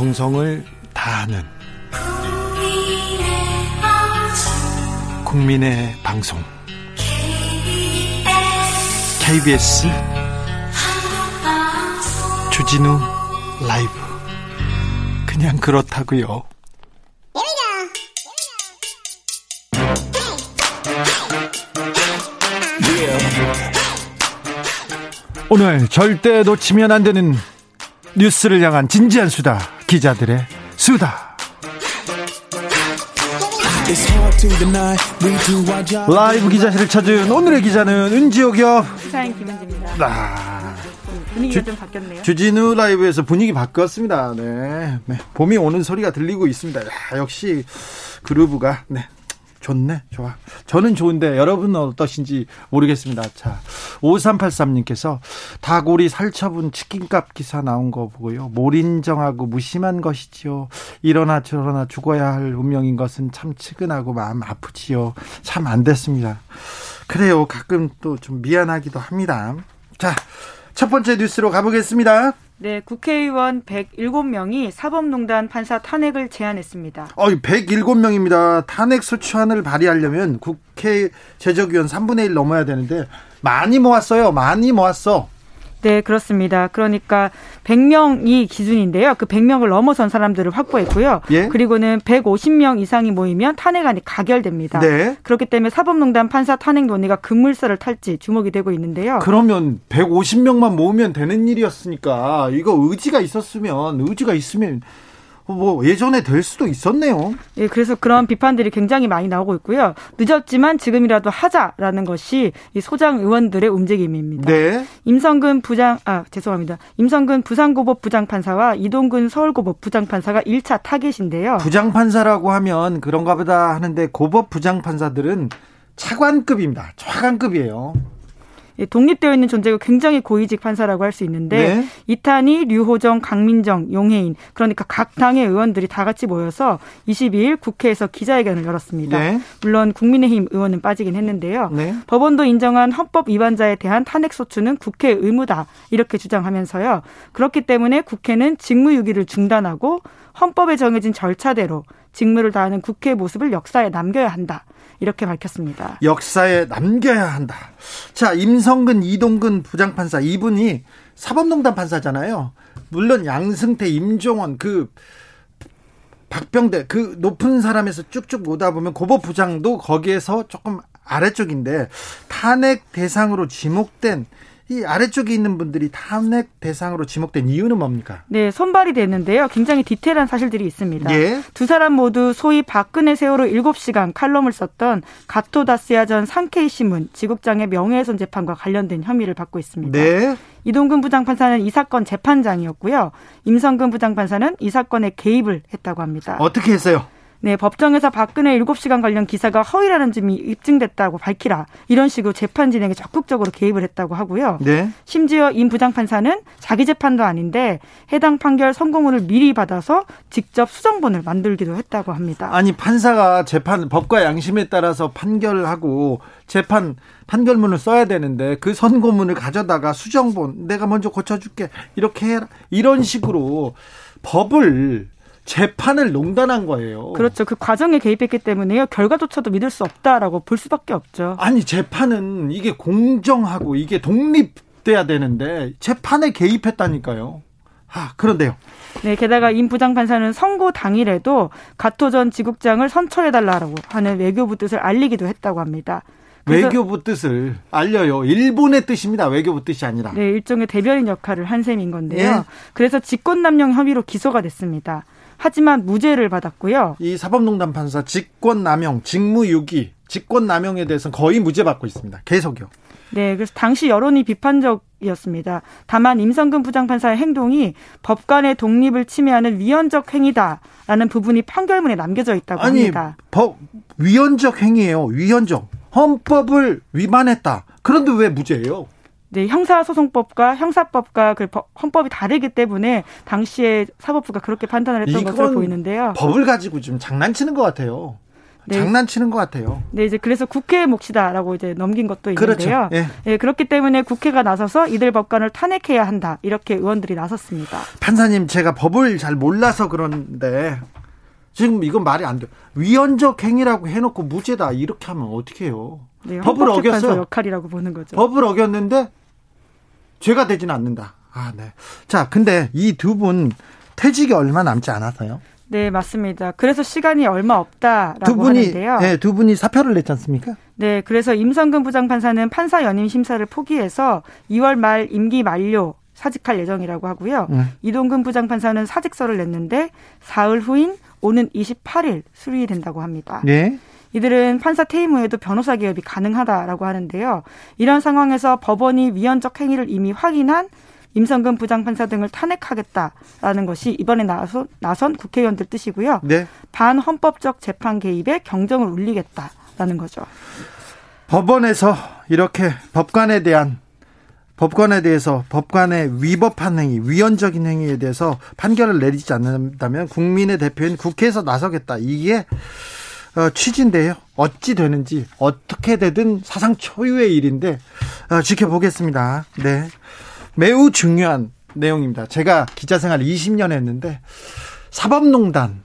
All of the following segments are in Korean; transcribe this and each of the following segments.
정성을 다하는 국민의 방송. KBS. 주진우 라이브. 그냥 그렇다고요. 오늘 절대 놓치면 안 되는 뉴스를 향한 진지한 수다 기자들의 수다 라이브 기자실을 찾은 오늘의 기자는 은지옥이요 시사인 김은지입니다. 아, 분위기가 주- 좀 바뀌었네요. 주진우 라이브에서 분위기 바뀌었습니다 네. 네. 봄이 오는 소리가 들리고 있습니다 야, 역시 그루브가 네. 좋네, 좋아. 저는 좋은데 여러분은 어떠신지 모르겠습니다. 자, 5383님께서 다고리 살처분 치킨값 기사 나온 거 보고요. 몰인정하고 무심한 것이지요. 이러나 저러나 죽어야 할 운명인 것은 참 측은하고 마음 아프지요. 참 안 됐습니다. 그래요. 가끔 또 좀 미안하기도 합니다. 자, 첫 번째 뉴스로 가보겠습니다. 네, 국회의원 107명이 사법농단 판사 탄핵을 제안했습니다. 어이, 107명입니다. 탄핵 소추안을 발의하려면 국회 제적위원 3분의 1 넘어야 되는데 많이 모았어요. 많이 모았어. 네, 그렇습니다. 그러니까 100명이 기준인데요. 그 100명을 넘어선 사람들을 확보했고요. 예. 그리고는 150명 이상이 모이면 탄핵안이 가결됩니다. 네. 그렇기 때문에 사법농단 판사 탄핵 논의가 급물살을 탈지 주목이 되고 있는데요. 그러면 150명만 모으면 되는 일이었으니까 이거 의지가 있었으면 의지가 있으면 뭐 예전에 될 수도 있었네요. 예, 그래서 그런 비판들이 굉장히 많이 나오고 있고요. 늦었지만 지금이라도 하자라는 것이 이 소장 의원들의 움직임입니다. 네. 임성근 부장 아 죄송합니다. 임성근 부산고법 부장판사와 이동근 서울고법 부장판사가 1차 타겟인데요. 부장판사라고 하면 그런가 보다 하는데 고법 부장판사들은 차관급입니다. 차관급이에요. 예, 독립되어 있는 존재가 굉장히 고위직 판사라고 할 수 있는데 네. 이탄희, 류호정, 강민정, 용해인 그러니까 각 당의 의원들이 다 같이 모여서 22일 국회에서 기자회견을 열었습니다. 네. 물론 국민의힘 의원은 빠지긴 했는데요. 네. 법원도 인정한 헌법 위반자에 대한 탄핵 소추는 국회 의무다 이렇게 주장하면서요. 그렇기 때문에 국회는 직무유기를 중단하고 헌법에 정해진 절차대로 직무를 다하는 국회 모습을 역사에 남겨야 한다 이렇게 밝혔습니다. 역사에 남겨야 한다. 자, 임성근, 이동근 부장판사 이분이 사법농단 판사잖아요. 물론 양승태, 임종원 그 박병대 그 높은 사람에서 쭉쭉 오다 보면 고법 부장도 거기에서 조금 아래쪽인데 탄핵 대상으로 지목된 이 아래쪽에 있는 분들이 탄핵 대상으로 지목된 이유는 뭡니까? 네, 선발이 됐는데요. 굉장히 디테일한 사실들이 있습니다. 예. 두 사람 모두 소위 박근혜 세월호 7시간 칼럼을 썼던 가토다스야 전 상케이 신문 지국장의 명예훼손 재판과 관련된 혐의를 받고 있습니다. 네. 이동근 부장판사는 이 사건 재판장이었고요. 임성근 부장판사는 이 사건에 개입을 했다고 합니다. 어떻게 했어요? 네, 법정에서 박근혜 7시간 관련 기사가 허위라는 점이 입증됐다고 밝히라. 이런 식으로 재판 진행에 적극적으로 개입을 했다고 하고요. 네. 심지어 임 부장판사는 자기 재판도 아닌데 해당 판결 선고문을 미리 받아서 직접 수정본을 만들기도 했다고 합니다. 아니 판사가 재판 법과 양심에 따라서 판결을 하고 재판 판결문을 써야 되는데 그 선고문을 가져다가 수정본 내가 먼저 고쳐줄게 이렇게 해라 이런 식으로 법을 재판을 농단한 거예요. 그렇죠. 그 과정에 개입했기 때문에요. 결과조차도 믿을 수 없다라고 볼 수밖에 없죠. 아니 재판은 이게 공정하고 이게 독립돼야 되는데 재판에 개입했다니까요. 아 그런데요. 네, 게다가 임 부장 판사는 선고 당일에도 가토 전 지국장을 선처해달라고 하는 외교부 뜻을 알리기도 했다고 합니다. 외교부 뜻을 알려요. 일본의 뜻입니다. 외교부 뜻이 아니라. 네, 일종의 대변인 역할을 한 셈인 건데요. 예. 그래서 직권남용 혐의로 기소가 됐습니다. 하지만 무죄를 받았고요. 이 사법농단 판사 직권남용, 직무유기, 직권남용에 대해서는 거의 무죄 받고 있습니다. 계속요. 네, 그래서 당시 여론이 비판적이었습니다. 다만 임성근 부장판사의 행동이 법관의 독립을 침해하는 위헌적 행위다라는 부분이 판결문에 남겨져 있다고 아니 합니다. 법 위헌적 행위예요. 위헌적 헌법을 위반했다. 그런데 왜 무죄예요? 네, 형사소송법과 형사법과 그 법- 헌법이 다르기 때문에 당시에 사법부가 그렇게 판단을 했던 것으로 보이는데요. 법을 가지고 좀 장난치는 것 같아요. 네. 장난치는 것 같아요. 네, 이제 그래서 국회의 몫이다라고 이제 넘긴 것도 있는데요. 그렇죠. 예. 네, 그렇기 때문에 국회가 나서서 이들 법관을 탄핵해야 한다. 이렇게 의원들이 나섰습니다. 판사님, 제가 법을 잘 몰라서 그런데 지금 이건 말이 안 돼. 위헌적 행위라고 해놓고 무죄다 이렇게 하면 어떻게 해요? 네, 법을 어겼어요. 역할이라고 보는 거죠. 법을 어겼는데 죄가 되지는 않는다. 아, 네. 자, 근데 이 두 분 퇴직이 얼마 남지 않았어요? 네, 맞습니다. 그래서 시간이 얼마 없다라고 두 분이, 하는데요. 네, 두 분이 사표를 냈지 않습니까? 네, 그래서 임성근 부장판사는 판사 연임 심사를 포기해서 2월 말 임기 만료 사직할 예정이라고 하고요. 네. 이동근 부장판사는 사직서를 냈는데 사흘 후인 오는 28일 수리된다고 합니다. 네. 이들은 판사 퇴임 후에도 변호사 개업이 가능하다라고 하는데요. 이런 상황에서 법원이 위헌적 행위를 이미 확인한 임성근 부장판사 등을 탄핵하겠다라는 것이 이번에 나선, 나선 국회의원들 뜻이고요. 네. 반헌법적 재판 개입에 경정을 울리겠다라는 거죠. 법원에서 이렇게 법관에 대한 법관에 대해서 법관의 위법한 행위, 위헌적인 행위에 대해서 판결을 내리지 않는다면 국민의 대표인 국회에서 나서겠다. 이게 어, 취지인데요. 어찌 되는지 어떻게 되든 사상 초유의 일인데 어, 지켜보겠습니다. 네. 매우 중요한 내용입니다. 제가 기자 생활 20년 했는데 사법농단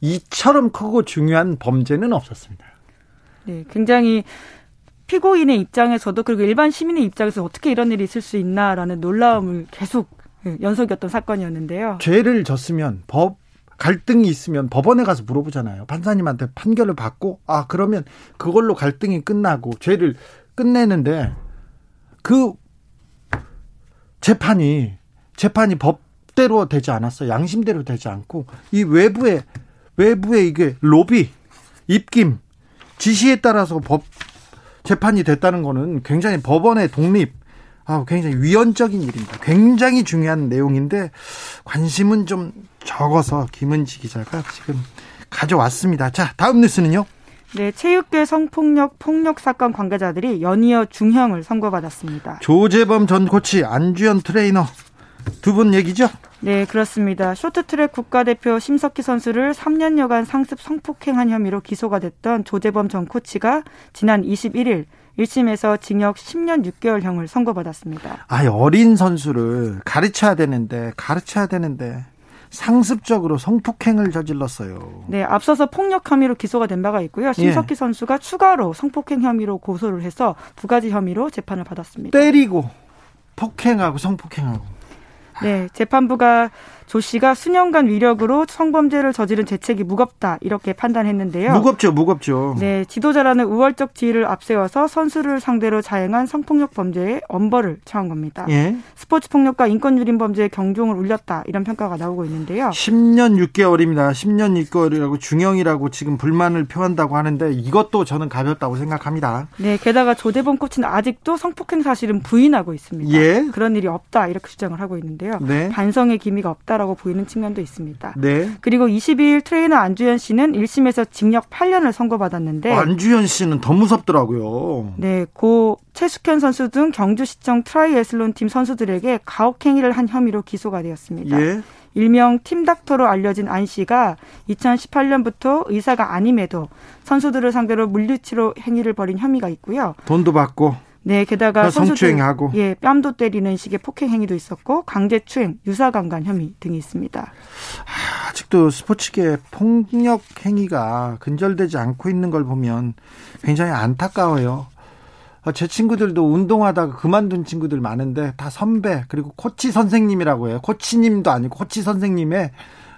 이처럼 크고 중요한 범죄는 없었습니다. 네, 굉장히 피고인의 입장에서도 그리고 일반 시민의 입장에서 어떻게 이런 일이 있을 수 있나라는 놀라움을 계속 예, 연속이었던 사건이었는데요. 죄를 졌으면 법 갈등이 있으면 법원에 가서 물어보잖아요. 판사님한테 판결을 받고 아 그러면 그걸로 갈등이 끝나고 죄를 끝내는데 그 재판이 재판이 법대로 되지 않았어. 양심대로 되지 않고 이 외부의 외부의 이게 로비, 입김, 지시에 따라서 법 재판이 됐다는 거는 굉장히 법원의 독립 아, 굉장히 위헌적인 일입니다. 굉장히 중요한 내용인데 관심은 좀 적어서 김은지 기자가 지금 가져왔습니다. 자, 다음 뉴스는요. 네, 체육계 성폭력 폭력 사건 관계자들이 연이어 중형을 선고받았습니다. 조재범 전 코치, 안주현 트레이너 두 분 얘기죠? 네, 그렇습니다. 쇼트트랙 국가대표 심석희 선수를 3년여간 상습 성폭행한 혐의로 기소가 됐던 조재범 전 코치가 지난 21일 1심에서 징역 10년 6개월형을 선고받았습니다. 아, 어린 선수를 가르쳐야 되는데 가르쳐야 되는데 상습적으로 성폭행을 저질렀어요. 네, 앞서서 폭력 혐의로 기소가 된 바가 있고요. 심석희 예. 선수가 추가로 성폭행 혐의로 고소를 해서 두 가지 혐의로 재판을 받았습니다. 때리고 폭행하고 성폭행하고. 네, 재판부가 조 씨가 수년간 위력으로 성범죄를 저지른 죄책이 무겁다 이렇게 판단했는데요. 무겁죠, 무겁죠. 네, 지도자라는 우월적 지위를 앞세워서 선수를 상대로 자행한 성폭력 범죄에 엄벌을 처한 겁니다. 예. 스포츠 폭력과 인권 유린 범죄에 경종을 울렸다 이런 평가가 나오고 있는데요. 10년 6개월입니다. 10년 6개월이라고 중형이라고 지금 불만을 표한다고 하는데 이것도 저는 가볍다고 생각합니다. 네, 게다가 조재범 코치는 아직도 성폭행 사실은 부인하고 있습니다. 예. 그런 일이 없다 이렇게 주장을 하고 있는데요. 네. 반성의 기미가 없다. 있다라고 보이는 측면도 있습니다. 네. 그리고 22일 트레이너 안주현 씨는 1심에서 징역 8년을 선고받았는데 안주현 씨는 더 무섭더라고요. 네, 고 최숙현 선수 등 경주시청 트라이애슬론 팀 선수들에게 가혹행위를 한 혐의로 기소가 되었습니다. 예. 일명 팀닥터로 알려진 안 씨가 2018년부터 의사가 아님에도 선수들을 상대로 물리치료 행위를 벌인 혐의가 있고요. 돈도 받고 네, 게다가 성추행하고 예, 뺨도 때리는 식의 폭행 행위도 있었고 강제추행, 유사강간 혐의 등이 있습니다. 아, 아직도 스포츠계 폭력 행위가 근절되지 않고 있는 걸 보면 굉장히 안타까워요. 어, 제 친구들도 운동하다가 그만둔 친구들 많은데 다 선배 그리고 코치 선생님이라고 해요. 코치님도 아니고 코치 선생님의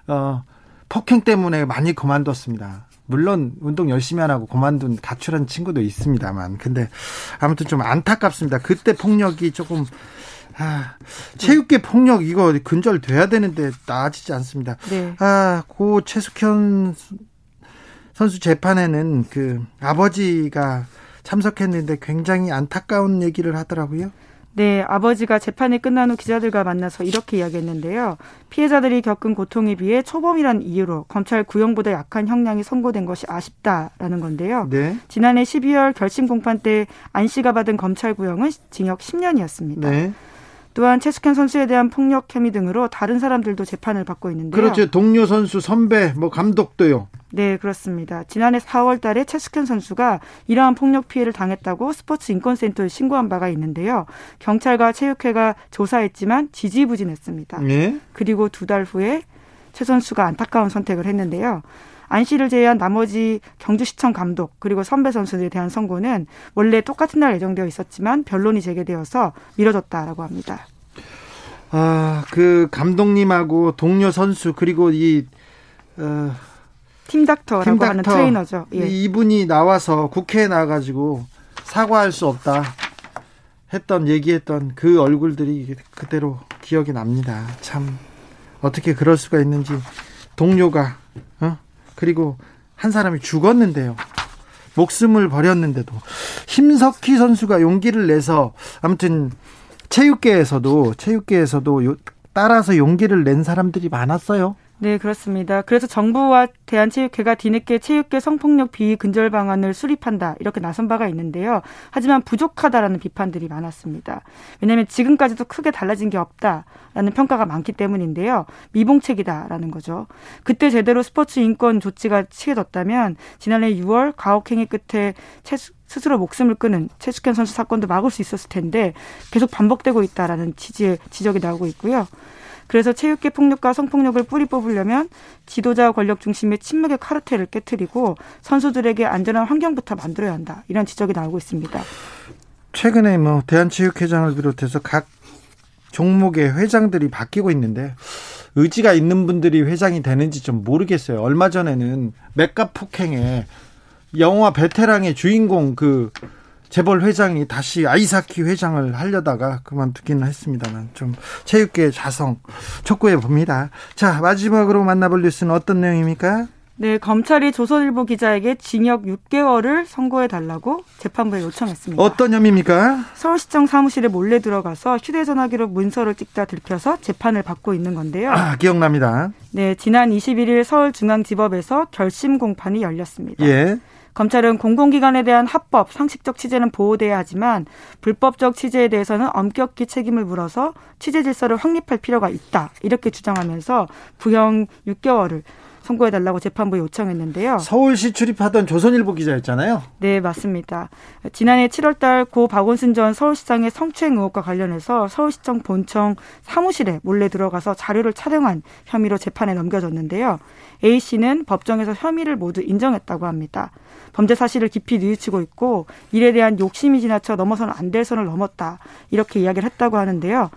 어, 폭행 때문에 많이 그만뒀습니다. 물론 운동 열심히 안 하고 그만둔 가출한 친구도 있습니다만 근데 아무튼 좀 안타깝습니다. 그때 폭력이 조금 아, 체육계 폭력 이거 근절돼야 되는데 나아지지 않습니다. 네. 아, 고 최숙현 선수 재판에는 그 아버지가 참석했는데 굉장히 안타까운 얘기를 하더라고요. 네, 아버지가 재판이 끝난 후 기자들과 만나서 이렇게 이야기했는데요. 피해자들이 겪은 고통에 비해 초범이란 이유로 검찰 구형보다 약한 형량이 선고된 것이 아쉽다라는 건데요. 네. 지난해 12월 결심 공판 때 안 씨가 받은 검찰 구형은 징역 10년이었습니다. 네. 또한 최숙현 선수에 대한 폭력 혐의 등으로 다른 사람들도 재판을 받고 있는데요. 그렇죠. 동료 선수, 선배, 뭐 감독도요. 네, 그렇습니다. 지난해 4월 달에 최숙현 선수가 이러한 폭력 피해를 당했다고 스포츠 인권센터에 신고한 바가 있는데요. 경찰과 체육회가 조사했지만 지지부진했습니다. 네. 그리고 두 달 후에 최 선수가 안타까운 선택을 했는데요. 안 씨를 제외한 나머지 경주시청 감독 그리고 선배 선수들에 대한 선고는 원래 똑같은 날 예정되어 있었지만 변론이 제기되어서 미뤄졌다라고 합니다. 아, 그 감독님하고 동료 선수 그리고 이 어, 팀닥터라고 팀 하는 트레이너죠. 예. 이분이 나와서 국회에 나가지고 사과할 수 없다 했던 얘기했던 그 얼굴들이 그대로 기억이 납니다. 참 어떻게 그럴 수가 있는지 동료가 어? 그리고 한 사람이 죽었는데요. 목숨을 버렸는데도 심석희 선수가 용기를 내서 아무튼 체육계에서도 체육계에서도 따라서 용기를 낸 사람들이 많았어요. 네, 그렇습니다. 그래서 정부와 대한체육회가 뒤늦게 체육계 성폭력 비위 근절 방안을 수립한다 이렇게 나선 바가 있는데요. 하지만 부족하다라는 비판들이 많았습니다. 왜냐하면 지금까지도 크게 달라진 게 없다라는 평가가 많기 때문인데요. 미봉책이다라는 거죠. 그때 제대로 스포츠 인권 조치가 취해졌다면 지난해 6월 가혹행위 끝에 최수, 스스로 목숨을 끊은 최숙현 선수 사건도 막을 수 있었을 텐데 계속 반복되고 있다라는 취지의 지적이 나오고 있고요. 그래서 체육계 폭력과 성폭력을 뿌리 뽑으려면 지도자 권력 중심의 침묵의 카르텔을 깨뜨리고 선수들에게 안전한 환경부터 만들어야 한다. 이런 지적이 나오고 있습니다. 최근에 뭐 대한체육회장을 비롯해서 각 종목의 회장들이 바뀌고 있는데 의지가 있는 분들이 회장이 되는지 좀 모르겠어요. 얼마 전에는 맥가 폭행에 영화 베테랑의 주인공 그 재벌 회장이 다시 아이사키 회장을 하려다가 그만두기는 했습니다만 좀 체육계의 자성 촉구해 봅니다. 자 마지막으로 만나볼 뉴스는 어떤 내용입니까? 네, 검찰이 조선일보 기자에게 징역 6개월을 선고해 달라고 재판부에 요청했습니다. 어떤 혐의입니까? 서울시청 사무실에 몰래 들어가서 휴대전화기로 문서를 찍다 들켜서 재판을 받고 있는 건데요. 아, 기억납니다. 네, 지난 21일 서울중앙지법에서 결심 공판이 열렸습니다. 예. 검찰은 공공기관에 대한 합법, 상식적 취재는 보호돼야 하지만 불법적 취재에 대해서는 엄격히 책임을 물어서 취재 질서를 확립할 필요가 있다. 이렇게 주장하면서 부형 6개월을 선고해달라고 재판부에 요청했는데요. 서울시 출입하던 조선일보 기자였잖아요. 네, 맞습니다. 지난해 7월달 고 박원순 전 서울시장의 성추행 의혹과 관련해서 서울시청 본청 사무실에 몰래 들어가서 자료를 촬영한 혐의로 재판에 넘겨졌는데요. A 씨는 법정에서 혐의를 모두 인정했다고 합니다. 범죄 사실을 깊이 뉘우치고 있고 일에 대한 욕심이 지나쳐 넘어서는 안 될 선을 넘었다 이렇게 이야기를 했다고 하는데요.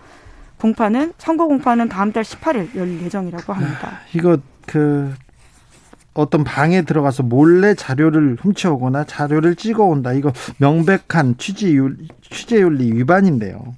공판은 선고 공판은 다음 달 18일 열릴 예정이라고 합니다. 아, 이거 그 어떤 방에 들어가서 몰래 자료를 훔쳐오거나 자료를 찍어온다. 이거 명백한 취재윤, 취재윤리 위반인데요.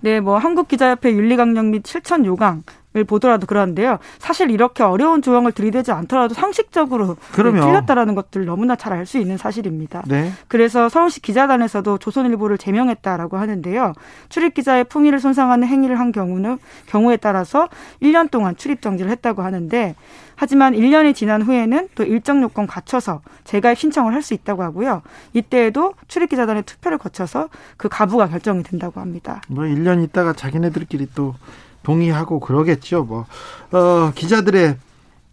네, 뭐 한국기자협회 윤리강령 및 실천 요강 을 보더라도 그러는데요. 사실 이렇게 어려운 조항을 들이대지 않더라도 상식적으로 그럼요. 틀렸다라는 것들 너무나 잘 알 수 있는 사실입니다. 네. 그래서 서울시 기자단에서도 조선일보를 제명했다라고 하는데요. 출입 기자의 품위를 손상하는 행위를 한 경우는 경우에 따라서 1년 동안 출입 정지를 했다고 하는데 하지만 1년이 지난 후에는 또 일정 요건 갖춰서 재가입 신청을 할 수 있다고 하고요. 이때에도 출입기자단의 투표를 거쳐서 그 가부가 결정이 된다고 합니다. 뭐 1년 있다가 자기네들끼리 또 동의하고 그러겠죠. 뭐 어, 기자들의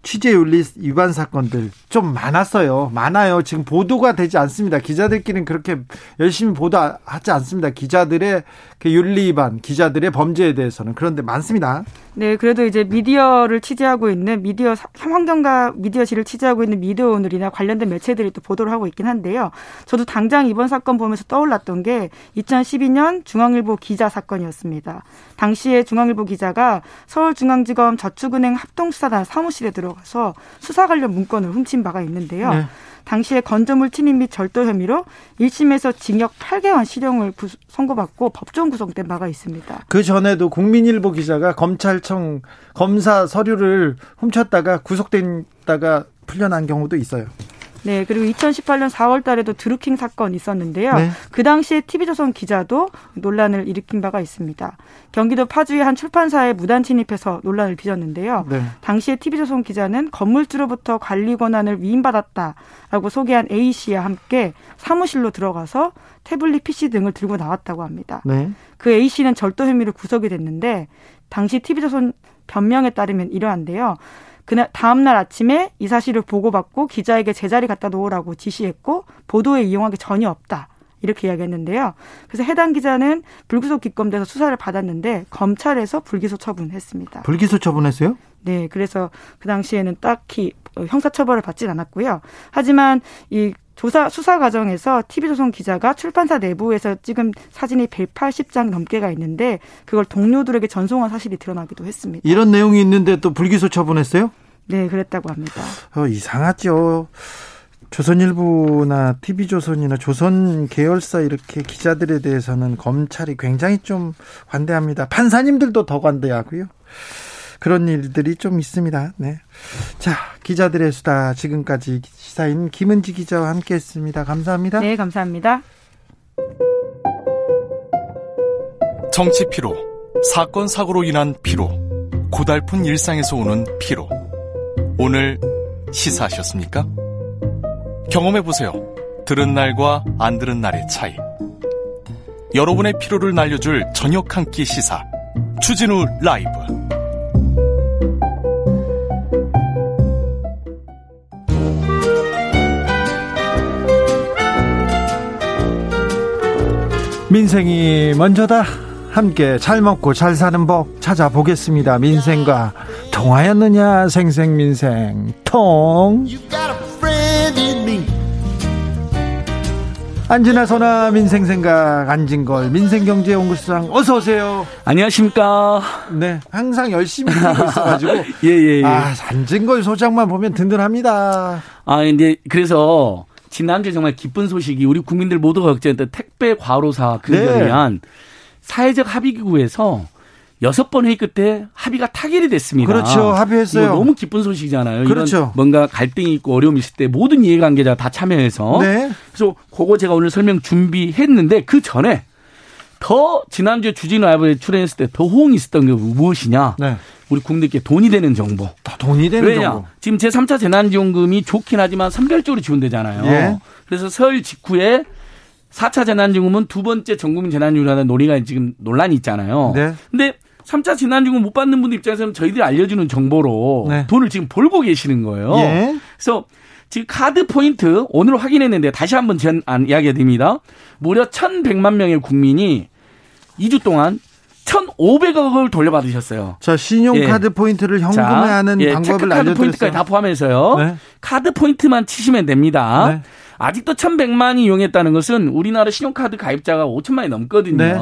취재윤리 위반 사건들 좀 많았어요. 많아요. 지금 보도가 되지 않습니다. 기자들끼리는 그렇게 열심히 보도하지 않습니다. 기자들의 그 윤리 위반, 기자들의 범죄에 대해서는 그런데 많습니다. 네, 그래도 이제 미디어를 취재하고 있는 미디어 환경과 미디어실을 취재하고 있는 미디어 오늘이나 관련된 매체들이 또 보도를 하고 있긴 한데요. 저도 당장 이번 사건 보면서 떠올랐던 게 2012년 중앙일보 기자 사건이었습니다. 당시에 중앙일보 기자가 서울중앙지검 저축은행 합동수사단 사무실에 들어 가서 수사 관련 문건을 훔친 바가 있는데요. 네. 당시에 건조물 침입 및 절도 혐의로 1심에서 징역 8개월 실형을 선고받고 법정 구성된 바가 있습니다. 그 전에도 국민일보 기자가 검찰청 검사 서류를 훔쳤다가 구속됐다가 풀려난 경우도 있어요. 네, 그리고 2018년 4월 달에도 드루킹 사건이 있었는데요. 네. 그 당시에 TV조선 기자도 논란을 일으킨 바가 있습니다. 경기도 파주의 한 출판사에 무단 침입해서 논란을 빚었는데요. 네. 당시에 TV조선 기자는 건물주로부터 관리 권한을 위임받았다라고 소개한 A 씨와 함께 사무실로 들어가서 태블릿 PC 등을 들고 나왔다고 합니다. 네. 그 A 씨는 절도 혐의로 구속이 됐는데 당시 TV조선 변명에 따르면 이러한데요. 그날 다음 날 아침에 이 사실을 보고받고 기자에게 제자리 갖다 놓으라고 지시했고 보도에 이용하기 전혀 없다. 이렇게 이야기했는데요. 그래서 해당 기자는 불구속 기검돼서 수사를 받았는데 검찰에서 불기소 처분했습니다. 불기소 처분했어요? 네, 그래서 그 당시에는 딱히 형사처벌을 받진 않았고요. 하지만 이 조사 수사 과정에서 TV조선 기자가 출판사 내부에서 찍은 사진이 180장 넘게가 있는데 그걸 동료들에게 전송한 사실이 드러나기도 했습니다. 이런 내용이 있는데 또 불기소 처분했어요? 네, 그랬다고 합니다. 어, 이상하죠. 조선일보나 TV조선이나 조선 계열사 이렇게 기자들에 대해서는 검찰이 굉장히 좀 관대합니다. 판사님들도 더 관대하고요. 그런 일들이 좀 있습니다. 네. 자, 기자들의 수다 지금까지 시사인 김은지 기자와 함께 했습니다. 감사합니다. 네, 감사합니다. 정치 피로, 사건 사고로 인한 피로, 고달픈 일상에서 오는 피로. 오늘 시사하셨습니까? 경험해 보세요. 들은 날과 안 들은 날의 차이. 여러분의 피로를 날려줄 저녁 한 끼 시사. 추진우 라이브. 민생이 먼저다. 함께 잘 먹고 잘 사는 법 찾아보겠습니다. 민생과 통하였느냐 생생 민생 통. 안진아 선아 민생생각 안진걸 민생경제연구소장 어서 오세요. 안녕하십니까. 네, 항상 열심히 하고 있어가지고 예예 예, 예. 아 안진걸 소장만 보면 든든합니다. 아 이제 그래서 지난주에 정말 기쁜 소식이 우리 국민들 모두가 걱정했던 택배 과로사 근절을 네. 위한 사회적 합의기구에서 여섯 번 회의 끝에 합의가 타결이 됐습니다. 그렇죠. 합의했어요. 너무 기쁜 소식이잖아요. 그렇죠. 이런 뭔가 갈등이 있고 어려움이 있을 때 모든 이해관계자 다 참여해서. 네. 그래서 그거 제가 오늘 설명 준비했는데 그 전에 더 지난주에 주진 라이브에 출연했을 때 더 호응이 있었던 게 무엇이냐. 네. 우리 국민께 돈이 되는 정보. 더 돈이 되는 왜냐? 정보. 지금 제3차 재난지원금이 좋긴 하지만 선별적으로 지원되잖아요. 예. 그래서 설 직후에 4차 재난지원금은 두 번째 전국민 재난지원이라는 논의가 지금 논란이 있잖아요. 네. 근데 3차 재난지원금 못 받는 분들 입장에서는 저희들이 알려주는 정보로 네. 돈을 지금 벌고 계시는 거예요. 예. 그래서 지금 카드 포인트 오늘 확인했는데 다시 한번 전 이야기가 됩니다. 무려 1,100만 명의 국민이 2주 동안 1,500억을 돌려받으셨어요. 자, 신용카드 예. 포인트를 현금화하는 예, 방법을 알려드렸어요. 포인트까지 다 포함해서요. 네. 카드 포인트만 치시면 됩니다. 네. 아직도 1,100만이 이용했다는 것은 우리나라 신용카드 가입자가 5천만이 넘거든요. 네.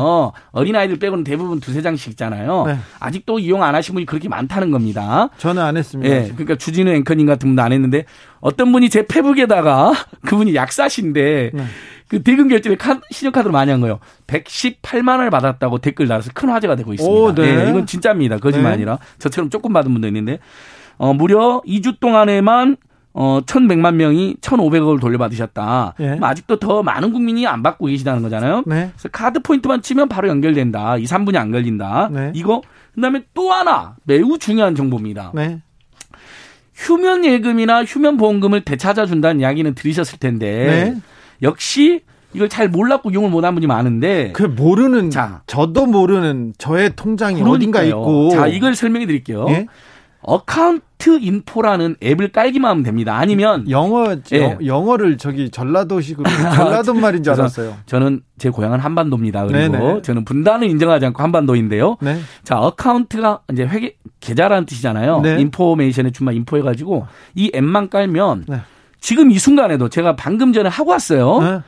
어린아이들 빼고는 대부분 두세 장씩 있잖아요. 네. 아직도 이용 안 하신 분이 그렇게 많다는 겁니다. 저는 안 했습니다. 예. 그러니까 주진우 앵커님 같은 분도 안 했는데 어떤 분이 제 페북에다가 그분이 약사신데 네. 그 대금 결제를 신용카드로 많이 한 거예요. 118만 원을 받았다고 댓글 달아서 큰 화제가 되고 있습니다. 오, 네. 네. 이건 진짜입니다. 거짓말 네. 아니라 저처럼 조금 받은 분도 있는데 어, 무려 2주 동안에만 어, 1,100만 명이 1,500억을 돌려받으셨다. 예. 아직도 더 많은 국민이 안 받고 계시다는 거잖아요. 네. 그래서 카드 포인트만 치면 바로 연결된다. 2, 3분이 안 걸린다. 네. 이거 그 다음에 또 하나 매우 중요한 정보입니다. 네. 휴면 예금이나 휴면 보험금을 되찾아준다는 이야기는 들으셨을 텐데 네. 역시 이걸 잘 몰랐고 이용을 못한 분이 많은데 그 모르는 자 저도 모르는 저의 통장이 그러니까요. 어딘가 있고 자 이걸 설명해 드릴게요. 예? Account Info라는 앱을 깔기만 하면 됩니다. 아니면 영어 예. 영어를 저기 전라도식으로 전라도 말인 줄 알았어요. 저는 제 고향은 한반도입니다. 그리고 네네. 저는 분단을 인정하지 않고 한반도인데요. 네. 자, account가 이제 회계 계좌라는 뜻이잖아요. 네. information의 준말 info해 가지고 이 앱만 깔면 네. 지금 이 순간에도 제가 방금 전에 하고 왔어요. 네.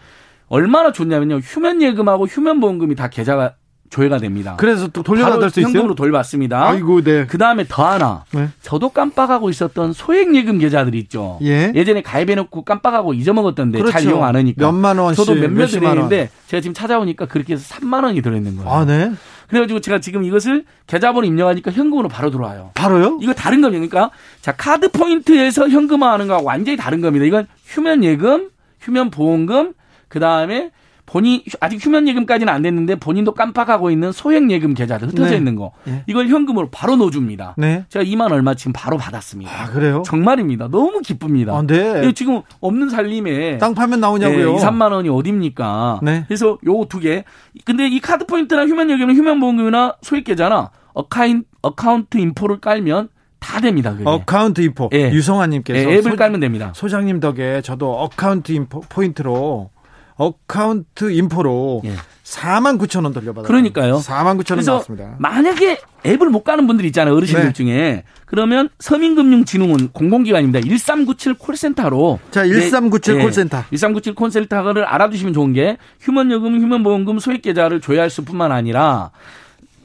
얼마나 좋냐면요. 휴면 예금하고 휴면 보험금이 다 계좌가 조회가 됩니다. 그래서 또 돌려받을 수 있어요? 현금으로 돌받습니다. 아이고, 네. 그 다음에 더 하나. 네. 저도 깜빡하고 있었던 소액예금 계좌들이 있죠. 예. 예전에 가입해놓고 깜빡하고 잊어먹었던데 그렇죠. 잘 이용 안 하니까. 몇만 원씩. 저도 몇몇 은행인데 제가 지금 찾아오니까 그렇게 해서 3만 원이 들어있는 거예요. 아, 네. 그래가지고 제가 지금 이것을 계좌번호 입력하니까 현금으로 바로 들어와요. 바로요? 이거 다른 겁니까? 자, 카드 포인트에서 현금화하는 거하고 완전히 다른 겁니다. 이건 휴면 예금, 휴면 보험금, 그 다음에 본인 아직 휴면 예금까지는 안 됐는데 본인도 깜빡하고 있는 소액 예금 계좌들 흩어져 네. 있는 거 네. 이걸 현금으로 바로 넣어줍니다. 네. 제가 2만 얼마 지금 바로 받았습니다. 아, 그래요? 정말입니다. 너무 기쁩니다. 아, 네. 지금 없는 살림에 땅 파면 나오냐고요? 네, 2, 3만 원이 어딥니까? 네. 그래서 요 두 개. 근데 이 카드 포인트나 휴면 예금은 휴면 보험금이나 소액 계좌나 어카인, Account Info를 깔면 다 됩니다. 그게. Account Info. 예. 유성아님께서 예, 앱을 소- 깔면 됩니다. 소장님 덕에 저도 Account Info 포인트로 Account Info로 예. 4만 9천 원 돌려받았어요. 그러니까요. 4만 9천 원 나왔습니다. 만약에 앱을 못 까는 분들 있잖아요. 어르신들 네. 중에. 그러면 서민금융진흥원 공공기관입니다. 1397 콜센터로. 자, 1397 네. 콜센터. 1397 콜센터를 알아두시면 좋은 게 휴면예금, 휴면보험금 소액계좌를 조회할 수 뿐만 아니라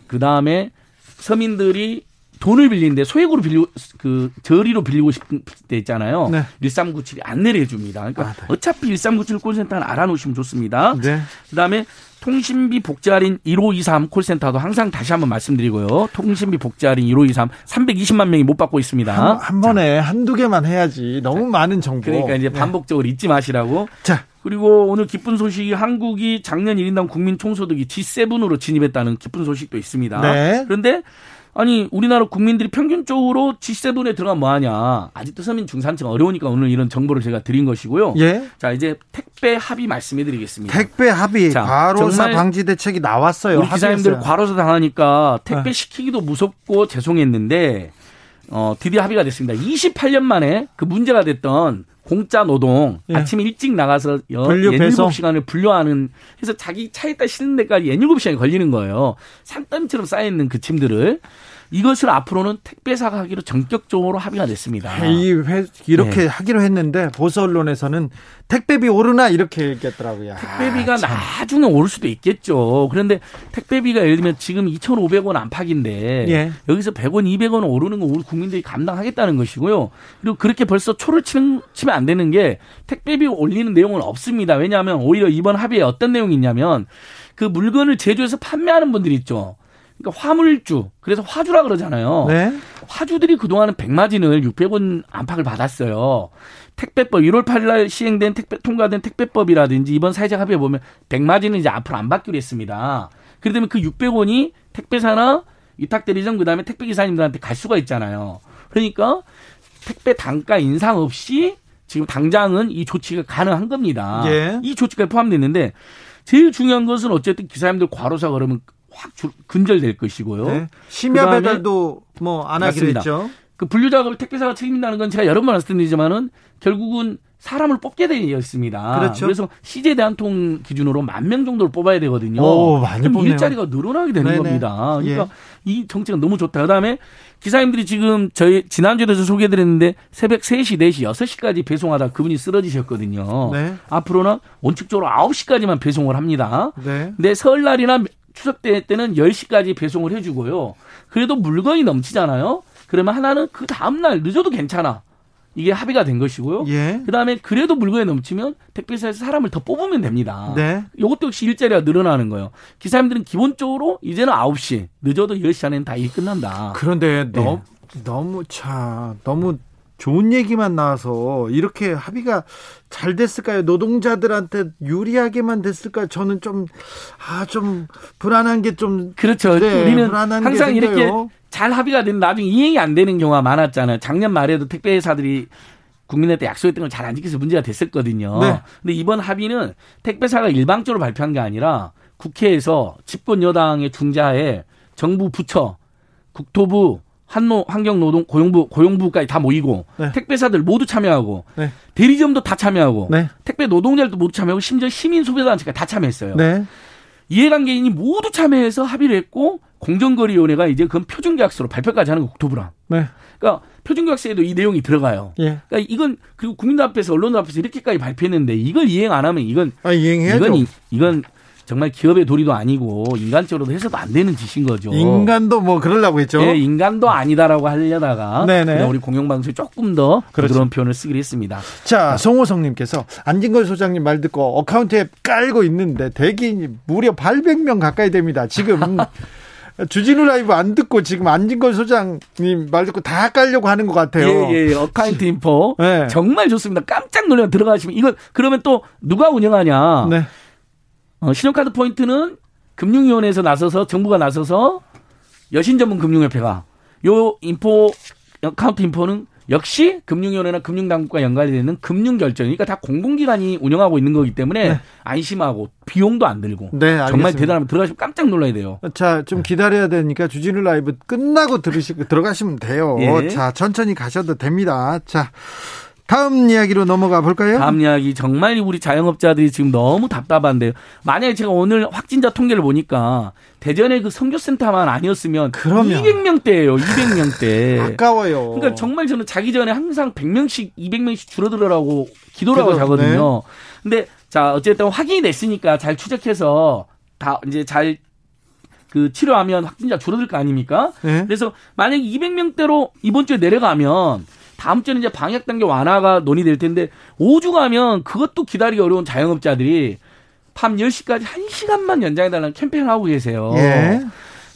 그 다음에 서민들이 돈을 빌리는데 소액으로 빌리고 그 저리로 빌리고 싶을 때 있잖아요. 네. 1397이 안내를 해줍니다. 그러니까 아, 네. 어차피 1397 콜센터는 알아놓으시면 좋습니다. 네. 그다음에 통신비 복지 할인 1523 콜센터도 항상 다시 한번 말씀드리고요. 통신비 복지 할인 1523 320만 명이 못 받고 있습니다. 한, 한 번에 한두 개만 해야지. 너무 많은 정보. 그러니까 이제 네. 반복적으로 잊지 마시라고. 자, 그리고 오늘 기쁜 소식이 한국이 작년 1인당 국민 총소득이 G7으로 진입했다는 기쁜 소식도 있습니다. 네. 그런데 아니 우리나라 국민들이 평균적으로 G7에 들어가면 뭐하냐. 아직도 서민 중산층 어려우니까 오늘 이런 정보를 제가 드린 것이고요. 예. 자 이제 택배 합의 말씀해드리겠습니다. 택배 합의 자, 과로사 방지 대책이 나왔어요. 우리 기사님들. 과로사 당하니까 택배 네. 시키기도 무섭고 죄송했는데 어 드디어 합의가 됐습니다. 28년 만에 그 문제가 됐던 공짜 노동 예. 아침 일찍 나가서 여, 분류 배송. 7시간을 분류하는 해서 자기 차에다 실는 데까지 7시간이 걸리는 거예요. 산더미처럼 쌓여 있는 그 짐들을 이것을 앞으로는 택배사가 하기로 전격적으로 합의가 됐습니다. 이 회, 이렇게 네. 하기로 했는데 보수 언론에서는 택배비 오르나 이렇게 얘기했더라고요. 택배비가 아, 참. 나중에 오를 수도 있겠죠. 그런데 택배비가 예를 들면 지금 2,500원 안팎인데 예. 여기서 100원, 200원 오르는 거 우리 국민들이 감당하겠다는 것이고요. 그리고 그렇게 벌써 초를 치는, 치면 안 되는 게 택배비 올리는 내용은 없습니다. 왜냐하면 오히려 이번 합의에 어떤 내용이 있냐면 그 물건을 제조해서 판매하는 분들이 있죠. 그러니까 화물주, 그래서 화주라 그러잖아요. 네. 화주들이 그동안은 백마진을 600원 안팎을 받았어요. 택배법 1월 8일 날 시행된 택배 통과된 택배법이라든지 이번 사회적 합의에 보면 백마진은 이제 앞으로 안 받기로 했습니다. 그러다 보면 그 600원이 택배사나 위탁 대리점 그다음에 택배 기사님들한테 갈 수가 있잖아요. 그러니까 택배 단가 인상 없이 지금 당장은 이 조치가 가능한 겁니다. 예. 이 조치가 포함됐는데 제일 중요한 것은 어쨌든 기사님들 과로사 그러면 확 줄- 근절될 것이고요. 네. 심야 배달도 뭐 안 하기로. 했죠. 그 분류 작업을 택배사가 책임진다는 건 제가 여러 번 말씀드리지만은 결국은 사람을 뽑게 되어 있습니다. 그렇죠. 래서 CJ 대한통 기준으로 만 명 정도를 뽑아야 되거든요. 오, 많이 뽑네요. 일자리가 늘어나게 되는 네네. 겁니다. 그러니까 예. 이 정책은 너무 좋다. 그다음에 기사님들이 지금 저희 지난주에도 저 소개해 드렸는데 새벽 3시, 4시, 6시까지 배송하다 그분이 쓰러지셨거든요. 네. 앞으로는 원칙적으로 9시까지만 배송을 합니다. 네. 근데 설날이나 추석 때 때는 10시까지 배송을 해주고요. 그래도 물건이 넘치잖아요. 그러면 하나는 그 다음날 늦어도 괜찮아. 이게 합의가 된 것이고요. 예. 그 다음에 그래도 물건이 넘치면 택배사에서 사람을 더 뽑으면 됩니다. 네. 이것도 역시 일자리가 늘어나는 거예요. 기사님들은 기본적으로 이제는 9시, 늦어도 10시 안에는 다일 끝난다. 그런데 네. 너무 너무 차 너무 좋은 얘기만 나와서 이렇게 합의가 잘 됐을까요? 노동자들한테 유리하게만 됐을까? 저는 좀 아 좀 불안한 게 좀 그렇죠. 네, 우리는 항상 이렇게. 잘 합의가 된 나중에 이행이 안 되는 경우가 많았잖아요. 작년 말에도 택배사들이 국민한테 약속했던 걸 잘 안 지켜서 문제가 됐었거든요. 네. 근데 이번 합의는 택배사가 일방적으로 발표한 게 아니라 국회에서 집권 여당의 중자에 정부 부처, 국토부, 한노 환경노동 고용부 고용부까지 다 모이고 네. 택배사들 모두 참여하고 네. 대리점도 다 참여하고 네. 택배 노동자들도 모두 참여하고 심지어 시민 소비자단체가 다 참여했어요. 네. 이해관계인이 모두 참여해서 합의를 했고 공정거래위원회가 이제 그건 표준계약서로 발표까지 하는 거 국토부랑. 네. 그러니까 표준계약서에도 이 내용이 들어가요. 예. 그러니까 이건 그리고 국민들 앞에서 언론들 앞에서 이렇게까지 발표했는데 이걸 이행 안 하면 이건 아, 이행해야죠. 이건 이- 이건 정말 기업의 도리도 아니고 인간적으로도 해서도 안 되는 짓인 거죠. 인간도 뭐 그러려고 했죠. 예, 인간도 아니다라고 하려다가 네네. 우리 공영방송이 조금 더 그렇죠. 부드러운 표현을 쓰기로 했습니다. 자, 송호성님께서 안진걸 소장님 말 듣고 Account 앱 깔고 있는데 대기 무려 800명 가까이 됩니다. 지금 주진우 라이브 안 듣고 지금 안진걸 소장님 말 듣고 다 깔려고 하는 것 같아요. 예, 예. Account Info. 네. 정말 좋습니다. 깜짝 놀라 들어가시면 이건 그러면 또 누가 운영하냐? 네. 어, 신용카드 포인트는 금융위원회에서 나서서 정부가 나서서 여신 전문 금융협회가 요 Info Account Info는 역시 금융위원회나 금융당국과 연관이 되는 금융결제원, 그러니까 다 공공기관이 운영하고 있는 거기 때문에 네. 안심하고 비용도 안 들고 네, 정말 대단하면 들어가시면 깜짝 놀라야 돼요. 자, 좀 기다려야 되니까 주진우 라이브 끝나고 들으시고 들어가시면 돼요. 예. 자, 천천히 가셔도 됩니다. 자, 다음 이야기로 넘어가 볼까요? 다음 이야기 정말 우리 자영업자들이 지금 너무 답답한데요. 만약에 제가 오늘 확진자 통계를 보니까 대전의 그 선교센터만 아니었으면 그러면. 200명대예요. 200명대. 아까워요. 그러니까 정말 저는 자기 전에 항상 100명씩 200명씩 줄어들으라고 기도를 하고 자거든요. 네. 근데 자 어쨌든 확인이 됐으니까 잘 추적해서 다 이제 잘그 치료하면 확진자 줄어들 거 아닙니까? 네. 그래서 만약에 200명대로 이번 주에 내려가면 다음 주에는 이제 방역 단계 완화가 논의될 텐데 5주 가면 그것도 기다리기 어려운 자영업자들이 밤 10시까지 1시간만 연장해달라는 캠페인을 하고 계세요. 예.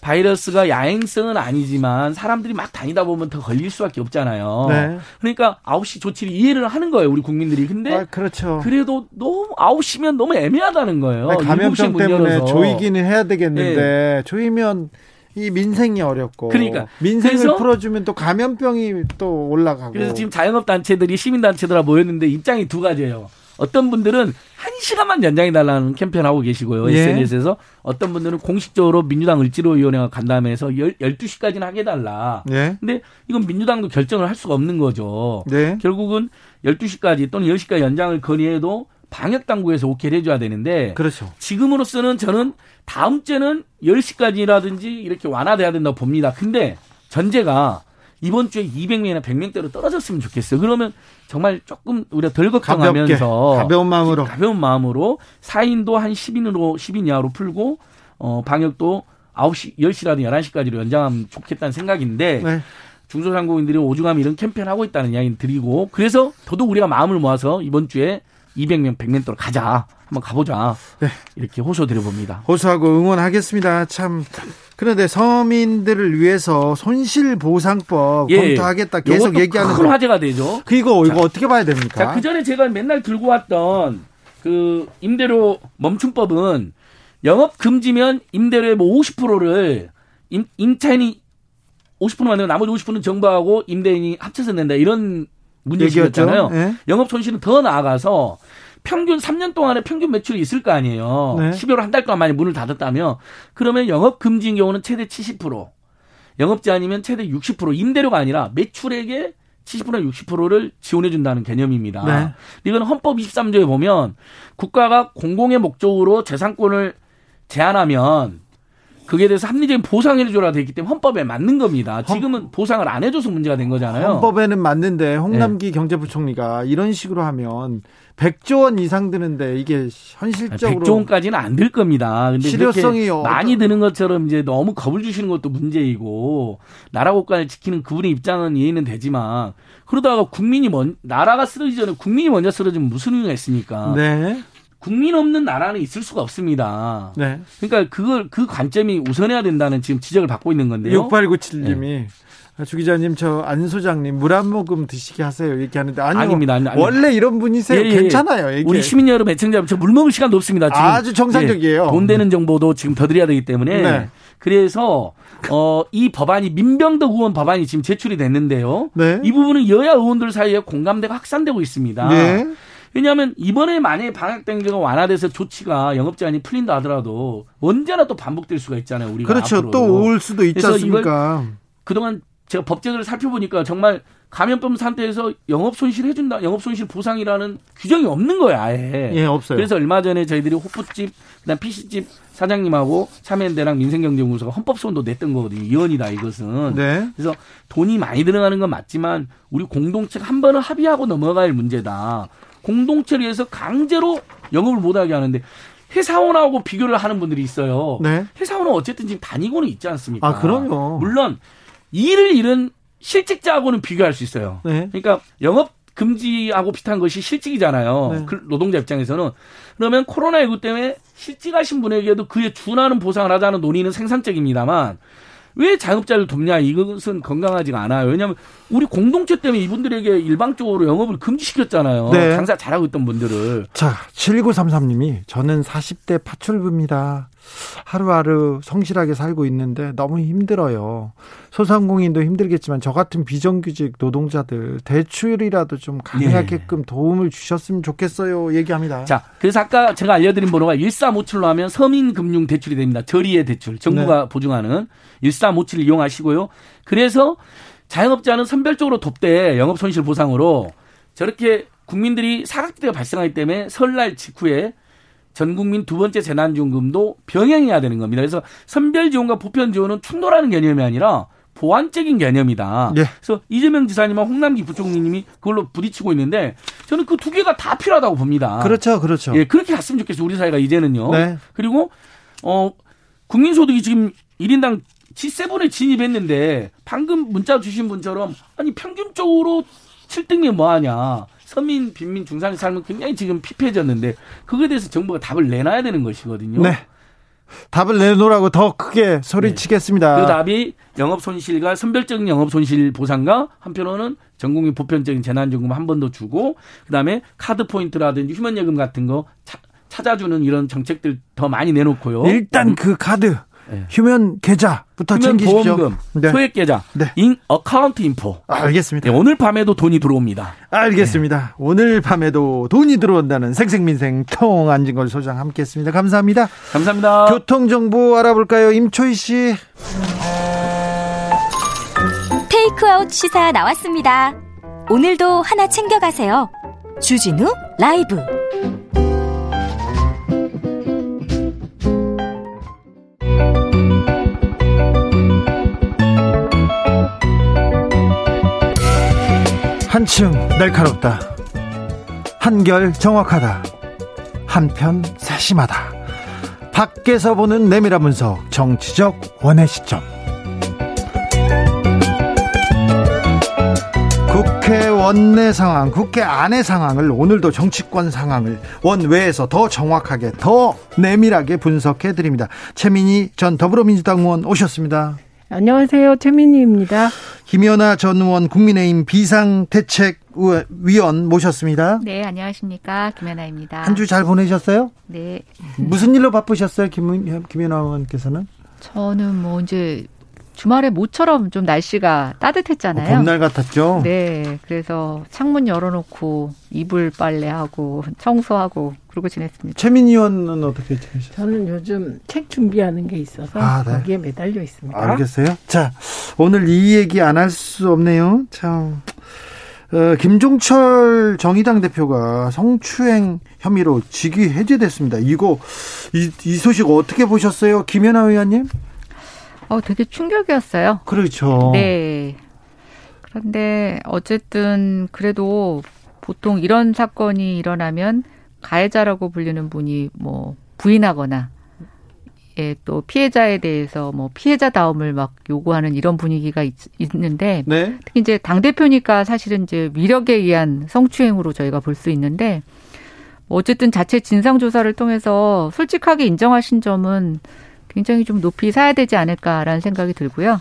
바이러스가 야행성은 아니지만 사람들이 막 다니다 보면 더 걸릴 수밖에 없잖아요. 네. 그러니까 9시 조치를 이해를 하는 거예요, 우리 국민들이. 근데 아, 그렇죠. 그래도 너무 9시면 너무 애매하다는 거예요. 아니, 감염병 때문에. 조이기는 해야 되겠는데 네. 조이면 이 민생이 어렵고 그러니까 민생을 풀어주면 또 감염병이 또 올라가고 그래서 지금 자영업 단체들이 시민 단체들하 모였는데 입장이 두 가지예요. 어떤 분들은 한 시간만 연장해 달라는 캠페인 하고 계시고요. 예. SNS에서 어떤 분들은 공식적으로 민주당 을지로위원회가 간담회에서 12시까지는 하게 해달라. 예. 근데 이건 민주당도 결정을 할 수가 없는 거죠. 네. 결국은 12시까지 또는 10시까지 연장을 건의해도 방역 당국에서 오케이를 해줘야 되는데 그렇죠. 지금으로서는 저는 다음 주에는 10시까지라든지 이렇게 완화돼야 된다고 봅니다. 근데 전제가 이번 주에 200명이나 100명대로 떨어졌으면 좋겠어요. 그러면 정말 조금 우리가 덜 걱정하면서 가볍게, 가벼운 마음으로 가벼운 마음으로 4인도 한 10인으로 10인 이하로 풀고 어 방역도 9시 10시라든 11시까지로 연장하면 좋겠다는 생각인데 네. 중소상공인들이 오죽하면 이런 캠페인 하고 있다는 이야기를 드리고 그래서 더더욱 우리가 마음을 모아서 이번 주에 200명, 100명대로 가자. 한번 가보자. 네. 이렇게 호소드려 봅니다. 호소하고 응원하겠습니다. 참. 그런데 서민들을 위해서 손실보상법 예. 검토하겠다 계속 얘기하는 큰 화제가 되죠. 그 이거 이거 어떻게 봐야 됩니까? 자, 그 전에 제가 맨날 들고 왔던 그 임대료 멈춤법은 영업 금지면 임대료의 뭐 50%를 임, 임차인이 50%만 내고 나머지 50%는 정부하고 임대인이 합쳐서 낸다 이런 문제시였잖아요. 네. 영업 손실은 더 나아가서 평균 3년 동안에 평균 매출이 있을 거 아니에요. 네. 12월 한 달 동안 만약 문을 닫았다면 그러면 영업 금지인 경우는 최대 70%, 영업제 아니면 최대 60% 임대료가 아니라 매출액의 70%나 60%를 지원해 준다는 개념입니다. 네. 이건 헌법 23조에 보면 국가가 공공의 목적으로 재산권을 제한하면 그게 대해서 합리적인 보상을 해줘라 돼 있기 때문에 헌법에 맞는 겁니다. 지금은 보상을 안 해줘서 문제가 된 거잖아요. 헌법에는 맞는데 홍남기 네. 경제부총리가 이런 식으로 하면 100조 원 이상 드는데 이게 현실적으로 100조 원까지는 안 들 겁니다. 근데 실효성이 많이 드는 것처럼 이제 너무 겁을 주시는 것도 문제이고 나라 국가를 지키는 그분의 입장은 이해는 되지만 그러다가 국민이 먼 나라가 쓰러지기 전에 국민이 먼저 쓰러지면 무슨 의미가 있습니까? 네. 국민 없는 나라는 있을 수가 없습니다. 네. 그러니까 그걸 그 관점이 우선해야 된다는 지금 지적을 받고 있는 건데요. 6897님이 네. 주 기자님 저 안 소장님 물 한 모금 드시게 하세요 이렇게 하는데 아니요 아닙니다 아니, 아니, 원래 이런 분이세요 예, 예. 괜찮아요 이게. 우리 시민 여러분 애청자 저물 먹을 시간도 없습니다 지금 아주 정상적이에요 예, 돈 되는 정보도 지금 더 드려야 되기 때문에 네. 그래서 어, 이 법안이 민병덕 의원 법안이 지금 제출이 됐는데요 네. 이 부분은 여야 의원들 사이에 공감대가 확산되고 있습니다 네. 왜냐하면 이번에 만약에 방역 단계가 완화돼서 조치가 영업 제한이 풀린다 하더라도 언제나 또 반복될 수가 있잖아요. 우리가 그렇죠. 앞으로. 또올 수도 있지 않습니까? 그동안 제가 법제도를 살펴보니까 정말 감염병 상태에서 영업 손실 해준다, 영업 손실 보상이라는 규정이 없는 거야, 아예. 예, 없어요. 그래서 얼마 전에 저희들이 호프집, 그다음 PC집 사장님하고 참여연대랑 민생경제연구소가 헌법소원도 냈던 거거든요. 이원이다 이것은. 네. 그래서 돈이 많이 들어가는 건 맞지만 우리 공동체가 한 번은 합의하고 넘어갈 문제다. 공동체를 위해서 강제로 영업을 못하게 하는데 회사원하고 비교를 하는 분들이 있어요. 네. 회사원은 어쨌든 지금 다니고는 있지 않습니까? 아, 그럼요. 물론 일을 잃은 실직자하고는 비교할 수 있어요. 네. 그러니까 영업 금지하고 비슷한 것이 실직이잖아요. 네. 그 노동자 입장에서는 그러면 코로나19 때문에 실직하신 분에게도 그에 준하는 보상을 하자는 논의는 생산적입니다만 왜 자영업자를 돕냐 이것은 건강하지가 않아요. 왜냐하면 우리 공동체 때문에 이분들에게 일방적으로 영업을 금지시켰잖아요. 네. 장사 잘하고 있던 분들을. 자, 7933님이 저는 40대 파출부입니다. 하루하루 성실하게 살고 있는데 너무 힘들어요. 소상공인도 힘들겠지만 저 같은 비정규직 노동자들 대출이라도 좀 가능하게끔 도움을 주셨으면 좋겠어요. 얘기합니다. 자, 그래서 아까 제가 알려드린 번호가 1357로 하면 서민금융 대출이 됩니다. 저리의 대출. 정부가 보증하는 1357을 이용하시고요. 그래서 자영업자는 선별적으로 돕되 영업 손실 보상으로 저렇게 국민들이 사각지대가 발생하기 때문에 설날 직후에 전 국민 두 번째 재난지원금도 병행해야 되는 겁니다. 그래서 선별 지원과 보편 지원은 충돌하는 개념이 아니라 보완적인 개념이다. 예. 그래서 이재명 지사님과 홍남기 부총리님이 그걸로 부딪히고 있는데 저는 그 두 개가 다 필요하다고 봅니다. 그렇죠, 그렇죠. 예, 그렇게 갔으면 좋겠어요. 우리 사회가 이제는요. 네. 그리고 어 국민소득이 지금 1인당 G7에 진입했는데 방금 문자 주신 분처럼 아니 평균적으로 7등이 뭐 하냐. 서민, 빈민, 중산층의 삶은 굉장히 지금 피폐해졌는데 그거에 대해서 정부가 답을 내놔야 되는 것이거든요. 네. 답을 내놓으라고 더 크게 소리치겠습니다. 그 답이 영업 손실과 선별적인 영업 손실 보상과 한편으로는 전국민 보편적인 재난지원금 한 번 더 주고 그다음에 카드 포인트라든지 휴면 예금 같은 거 차- 찾아주는 이런 정책들 더 많이 내놓고요. 일단 그 카드 네. 휴면 계좌부터 휴면 챙기십시오. 보험금, 네. 소액 계좌, 네. 인 Account Info. 알겠습니다. 네, 오늘 밤에도 돈이 들어옵니다. 알겠습니다. 오늘 밤에도 돈이 들어온다는 생생민생 통 안진걸 소장 함께했습니다. 감사합니다. 감사합니다. 교통 정보 알아볼까요, 임초희 씨? 테이크아웃 시사 나왔습니다. 오늘도 하나 챙겨가세요. 주진우 라이브. 한층 날카롭다. 한결 정확하다. 한편 세심하다. 밖에서 보는 내밀한 분석, 정치적 원의 시점. 국회 원내 상황, 국회 안의 상황을 오늘도 정치권 상황을 원외에서 더 정확하게, 더 내밀하게 분석해 드립니다. 최민희 전 더불어민주당 의원 오셨습니다. 안녕하세요. 최민희입니다. 김연아 전 의원 국민의힘 비상대책위원 모셨습니다. 네, 안녕하십니까. 김연아입니다. 한 주 잘 보내셨어요? 네. 무슨 일로 바쁘셨어요, 김, 김연아 의원께서는? 저는 뭐 이제 주말에 모처럼 좀 날씨가 따뜻했잖아요. 어, 봄날 같았죠? 네. 그래서 창문 열어놓고 이불 빨래하고 청소하고 그러고 지냈습니다. 최민희 의원은 어떻게 지내셨어요? 저는 요즘 책 준비하는 게 있어서 아, 네. 거기에 매달려 있습니다. 알겠어요. 자, 오늘 이 얘기 안 할 수 없네요. 참. 어, 김종철 정의당 대표가 성추행 혐의로 직위 해제됐습니다. 이거, 이, 이 소식 어떻게 보셨어요? 김연아 의원님? 어, 되게 충격이었어요. 그렇죠. 네. 그런데 어쨌든 그래도 보통 이런 사건이 일어나면 가해자라고 불리는 분이 뭐 부인하거나 예, 또 피해자에 대해서 뭐 피해자다움을 막 요구하는 이런 분위기가 있, 있는데 네. 특히 이제 당 대표니까 사실은 이제 위력에 의한 성추행으로 저희가 볼 수 있는데 뭐 어쨌든 자체 진상 조사를 통해서 솔직하게 인정하신 점은 굉장히 좀 높이 사야 되지 않을까라는 생각이 들고요.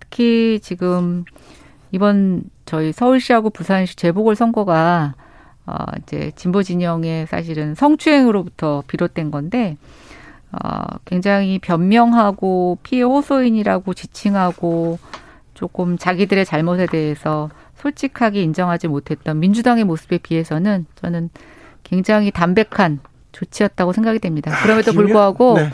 특히 지금 이번 저희 서울시하고 부산시 재보궐 선거가 어 이제 진보 진영의 사실은 성추행으로부터 비롯된 건데 어 굉장히 변명하고 피해 호소인이라고 지칭하고 조금 자기들의 잘못에 대해서 솔직하게 인정하지 못했던 민주당의 모습에 비해서는 저는 굉장히 담백한 조치였다고 생각이 됩니다. 그럼에도 김연- 불구하고 네.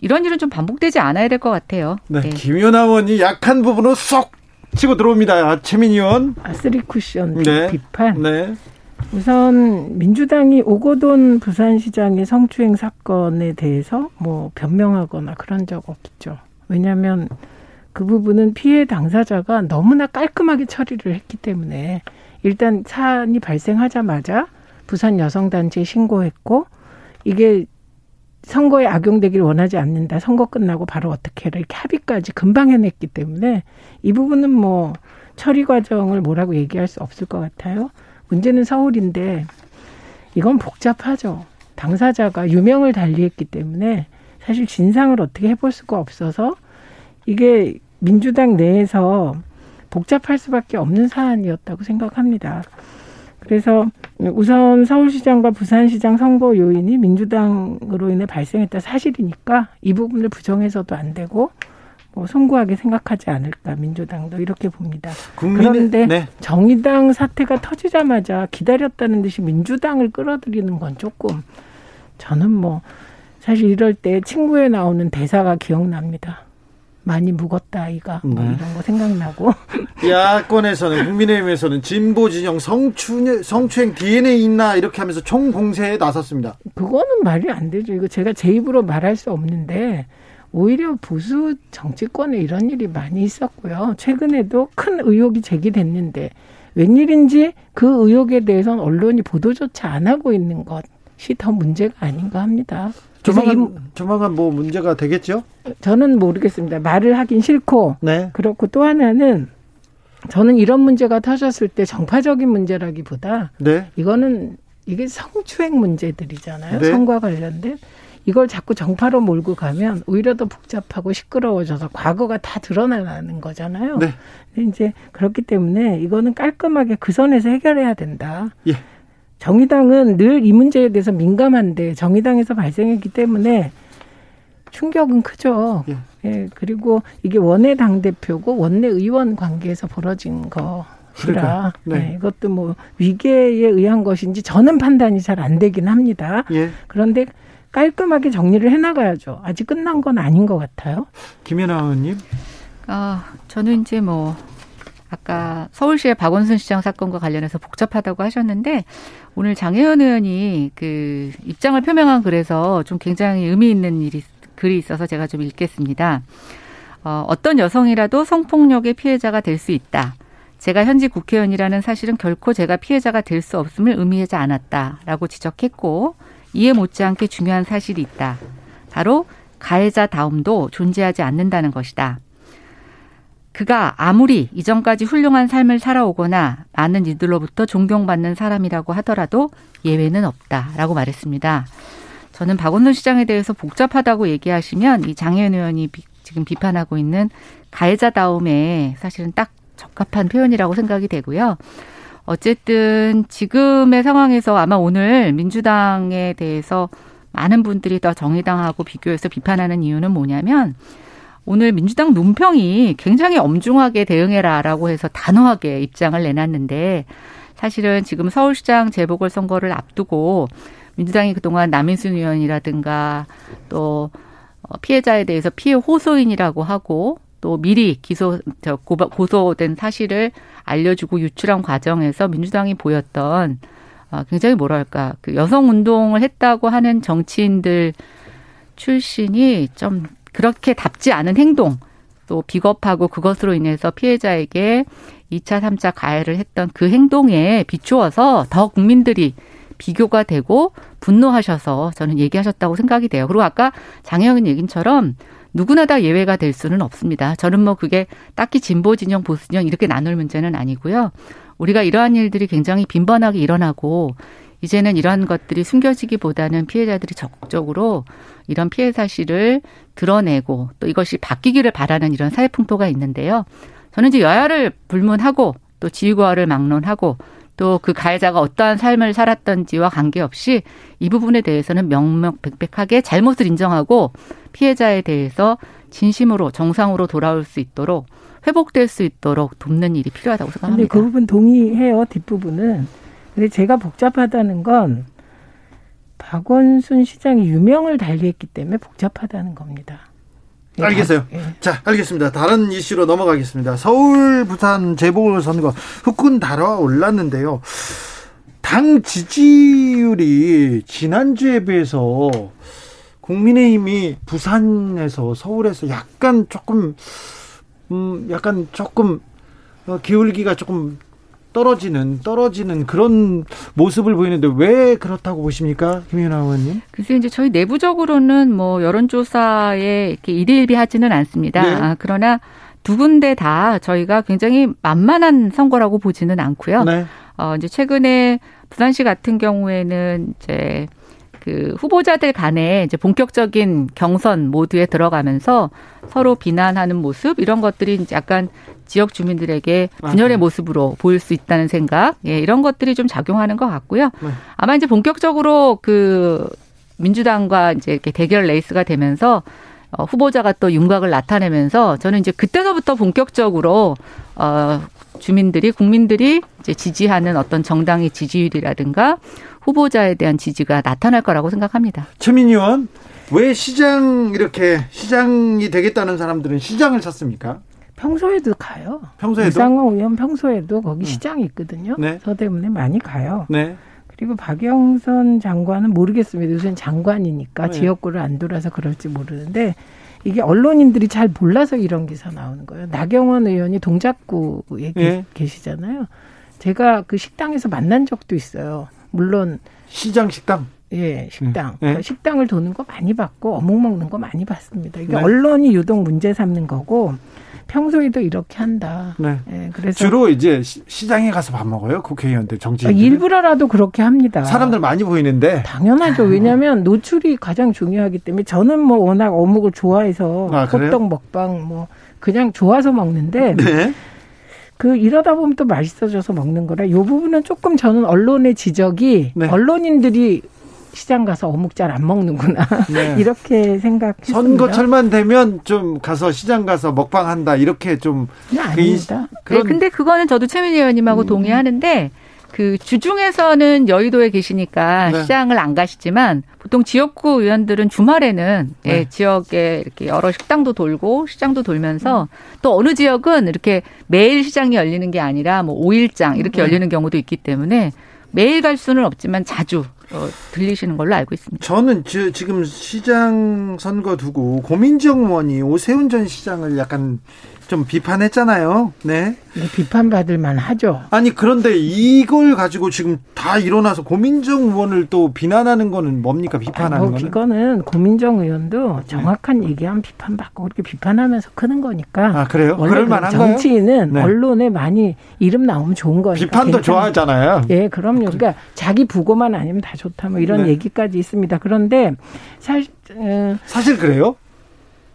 이런 일은 좀 반복되지 않아야 될 것 같아요. 네. 네. 김연아 의원이 약한 부분으로 쏙 치고 들어옵니다. 최민희 의원. 아스리 쿠션 네. 비판. 네. 우선 민주당이 오거돈 부산시장의 성추행 사건에 대해서 뭐 변명하거나 그런 적 없죠. 왜냐하면 그 부분은 피해 당사자가 너무나 깔끔하게 처리를 했기 때문에 일단 사안이 발생하자마자 부산 여성단체에 신고했고 이게 선거에 악용되기를 원하지 않는다. 선거 끝나고 바로 어떻게 해라. 이렇게 합의까지 금방 해냈기 때문에 이 부분은 뭐 처리 과정을 뭐라고 얘기할 수 없을 것 같아요. 문제는 서울인데 이건 복잡하죠. 당사자가 유명을 달리했기 때문에 사실 진상을 어떻게 해볼 수가 없어서 이게 민주당 내에서 복잡할 수밖에 없는 사안이었다고 생각합니다. 그래서 우선 서울시장과 부산시장 선거 요인이 민주당으로 인해 발생했다 사실이니까 이 부분을 부정해서도 안 되고 뭐 송구하게 생각하지 않을까 민주당도 이렇게 봅니다. 국민의, 그런데 네. 정의당 사태가 터지자마자 기다렸다는 듯이 민주당을 끌어들이는 건 조금 저는 뭐 사실 이럴 때 친구에 나오는 대사가 기억납니다. 많이 묵었다 아이가 뭐 네. 이런 거 생각나고 야권에서는 국민의힘에서는 진보 진영 성추 성추행 DNA 있나 이렇게 하면서 총 공세에 나섰습니다. 그거는 말이 안 되죠. 이거 제가 제 입으로 말할 수 없는데 오히려 보수 정치권에 이런 일이 많이 있었고요. 최근에도 큰 의혹이 제기됐는데 웬일인지 그 의혹에 대해서는 언론이 보도조차 안 하고 있는 것이 더 문제가 아닌가 합니다. 조만간, 조만간 뭐 문제가 되겠죠? 저는 모르겠습니다. 말을 하긴 싫고. 네. 그렇고 또 하나는 저는 이런 문제가 터졌을 때 정파적인 문제라기보다 네. 이거는 이게 성추행 문제들이잖아요. 네. 성과 관련된. 이걸 자꾸 정파로 몰고 가면 오히려 더 복잡하고 시끄러워져서 과거가 다 드러나는 거잖아요. 네. 근데 이제 그렇기 때문에 이거는 깔끔하게 그 선에서 해결해야 된다. 예. 정의당은 늘 이 문제에 대해서 민감한데 정의당에서 발생했기 때문에 충격은 크죠. 예. 예 그리고 이게 원내 당 대표고 원내 의원 관계에서 벌어진 거라 네. 네. 이것도 뭐 위계에 의한 것인지 저는 판단이 잘 안 되긴 합니다. 예. 그런데 깔끔하게 정리를 해나가야죠. 아직 끝난 건 아닌 것 같아요. 김연아 의원님. 아 저는 이제 뭐 아까 서울시의 박원순 시장 사건과 관련해서 복잡하다고 하셨는데 오늘 장혜연 의원이 그 입장을 표명한 글에서 좀 굉장히 의미 있는 일이 글이 있어서 제가 좀 읽겠습니다. 어, 어떤 여성이라도 성폭력의 피해자가 될 수 있다. 제가 현직 국회의원이라는 사실은 결코 제가 피해자가 될 수 없음을 의미하지 않았다라고 지적했고 이에 못지않게 중요한 사실이 있다. 바로 가해자 다움도 존재하지 않는다는 것이다. 그가 아무리 이전까지 훌륭한 삶을 살아오거나 많은 이들로부터 존경받는 사람이라고 하더라도 예외는 없다라고 말했습니다. 저는 박원순 시장에 대해서 복잡하다고 얘기하시면 이 장혜연 의원이 비, 지금 비판하고 있는 가해자다움에 사실은 딱 적합한 표현이라고 생각이 되고요. 어쨌든 지금의 상황에서 아마 오늘 민주당에 대해서 많은 분들이 더 정의당하고 비교해서 비판하는 이유는 뭐냐면 오늘 민주당 논평이 굉장히 엄중하게 대응해라라고 해서 단호하게 입장을 내놨는데 사실은 지금 서울시장 재보궐선거를 앞두고 민주당이 그동안 남인순 의원이라든가 또 어, 피해자에 대해서 피해 호소인이라고 하고 또 미리 기소 저 고소된 사실을 알려주고 유출한 과정에서 민주당이 보였던 어, 굉장히 뭐랄까 그 여성 운동을 했다고 하는 정치인들 출신이 좀 그렇게 답지 않은 행동 또 비겁하고 그것으로 인해서 피해자에게 2차, 3차 가해를 했던 그 행동에 비추어서 더 국민들이 비교가 되고 분노하셔서 저는 얘기하셨다고 생각이 돼요. 그리고 아까 장혜영 얘기처럼 누구나 다 예외가 될 수는 없습니다. 저는 뭐 그게 딱히 진보 진영, 보수 진영 이렇게 나눌 문제는 아니고요. 우리가 이러한 일들이 굉장히 빈번하게 일어나고 이제는 이러한 것들이 숨겨지기보다는 피해자들이 적극적으로 이런 피해 사실을 드러내고 또 이것이 바뀌기를 바라는 이런 사회 풍토가 있는데요. 저는 이제 여야를 불문하고 또 지휘고하를 막론하고 또 그 가해자가 어떠한 삶을 살았던지와 관계없이 이 부분에 대해서는 명명백백하게 잘못을 인정하고 피해자에 대해서 진심으로 정상으로 돌아올 수 있도록 회복될 수 있도록 돕는 일이 필요하다고 생각합니다. 근데 그 부분 동의해요. 뒷부분은. 근데 제가 복잡하다는 건 박원순 시장이 유명을 달리했기 때문에 복잡하다는 겁니다. 예, 알겠어요. 예. 자, 알겠습니다. 다른 이슈로 넘어가겠습니다. 서울, 부산 재보궐선거 후끈 달아올랐는데요. 당 지지율이 지난주에 비해서 국민의힘이 부산에서 서울에서 약간 조금 음 약간 조금 어, 기울기가 조금 떨어지는 떨어지는 그런 모습을 보이는데 왜 그렇다고 보십니까, 김윤아 의원님? 글쎄 이제 저희 내부적으로는 뭐 여론조사에 이렇게 일일비하지는 않습니다. 네. 아, 그러나 두 군데 다 저희가 굉장히 만만한 선거라고 보지는 않고요. 네. 어 이제 최근에 부산시 같은 경우에는 이제 그 후보자들 간에 이제 본격적인 경선 모드에 들어가면서 서로 비난하는 모습 이런 것들이 이제 약간 지역 주민들에게 분열의 모습으로 보일 수 있다는 생각, 예, 이런 것들이 좀 작용하는 것 같고요. 네. 아마 이제 본격적으로 그 민주당과 이제 이렇게 대결 레이스가 되면서 어, 후보자가 또 윤곽을 나타내면서 저는 이제 그때서부터 본격적으로 어, 주민들이 국민들이 이제 지지하는 어떤 정당의 지지율이라든가 후보자에 대한 지지가 나타날 거라고 생각합니다. 최민희 의원 왜 시장 이렇게 시장이 되겠다는 사람들은 시장을 찾습니까? 평소에도 가요. 평소에도? 이상호 의원 평소에도 거기 시장이 있거든요. 네. 서대문에 많이 가요. 네. 그리고 박영선 장관은 모르겠습니다. 요새는 장관이니까 네. 지역구를 안 돌아서 그럴지 모르는데 이게 언론인들이 잘 몰라서 이런 기사 나오는 거예요. 나경원 의원이 동작구에 계- 예. 계시잖아요. 제가 그 식당에서 만난 적도 있어요. 물론 시장 식당. 예, 식당. 네. 그러니까 식당을 도는 거 많이 봤고 어묵 먹는 거 많이 봤습니다. 이게 네. 언론이 유독 문제 삼는 거고 평소에도 이렇게 한다. 네. 예, 그래서 주로 이제 시- 시장에 가서 밥 먹어요. 국회의원들 정치. 아, 일부러라도 그렇게 합니다. 사람들 많이 보이는데. 당연하죠. 왜냐하면 노출이 가장 중요하기 때문에 저는 뭐 워낙 어묵을 좋아해서 아? 호떡 먹방 뭐 그냥 좋아서 먹는데 네. 그 이러다 보면 또 맛있어져서 먹는 거라 이 부분은 조금 저는 언론의 지적이 네. 언론인들이 시장 가서 어묵 잘 안 먹는구나 네. 이렇게 생각했습니다. 선거철만 되면 좀 가서 시장 가서 먹방 한다 이렇게 좀 네, 아닙니다. 그런 네, 근데 그거는 저도 최민희 의원님하고 동의하는데 그 주중에서는 여의도에 계시니까 네. 시장을 안 가시지만 보통 지역구 의원들은 주말에는 예, 네. 지역에 이렇게 여러 식당도 돌고 시장도 돌면서 또 어느 지역은 이렇게 매일 시장이 열리는 게 아니라 뭐 5일장 이렇게 네. 열리는 경우도 있기 때문에 매일 갈 수는 없지만 자주 어, 들리시는 걸로 알고 있습니다. 저는 지- 지금 시장 선거 두고 고민정 의원이 오세훈 전 시장을 약간 좀 비판했잖아요. 네. 이거 비판받을 만하죠. 아니 그런데 이걸 가지고 지금 다 일어나서 고민정 의원을 또 비난하는 거는 뭡니까 비판하는 뭐 거는? 이거는 고민정 의원도 정확한 얘기하면 비판받고 그렇게 비판하면서 크는 거니까. 아 그래요? 그럴 그 만한가요? 정치인은 네. 언론에 많이 이름 나오면 좋은 거니까. 비판도 괜찮아요. 좋아하잖아요. 예, 그럼요. 그러니까 자기 부고만 아니면 다 좋다 뭐 이런 네. 얘기까지 있습니다. 그런데 사실 어, 사실 그래요?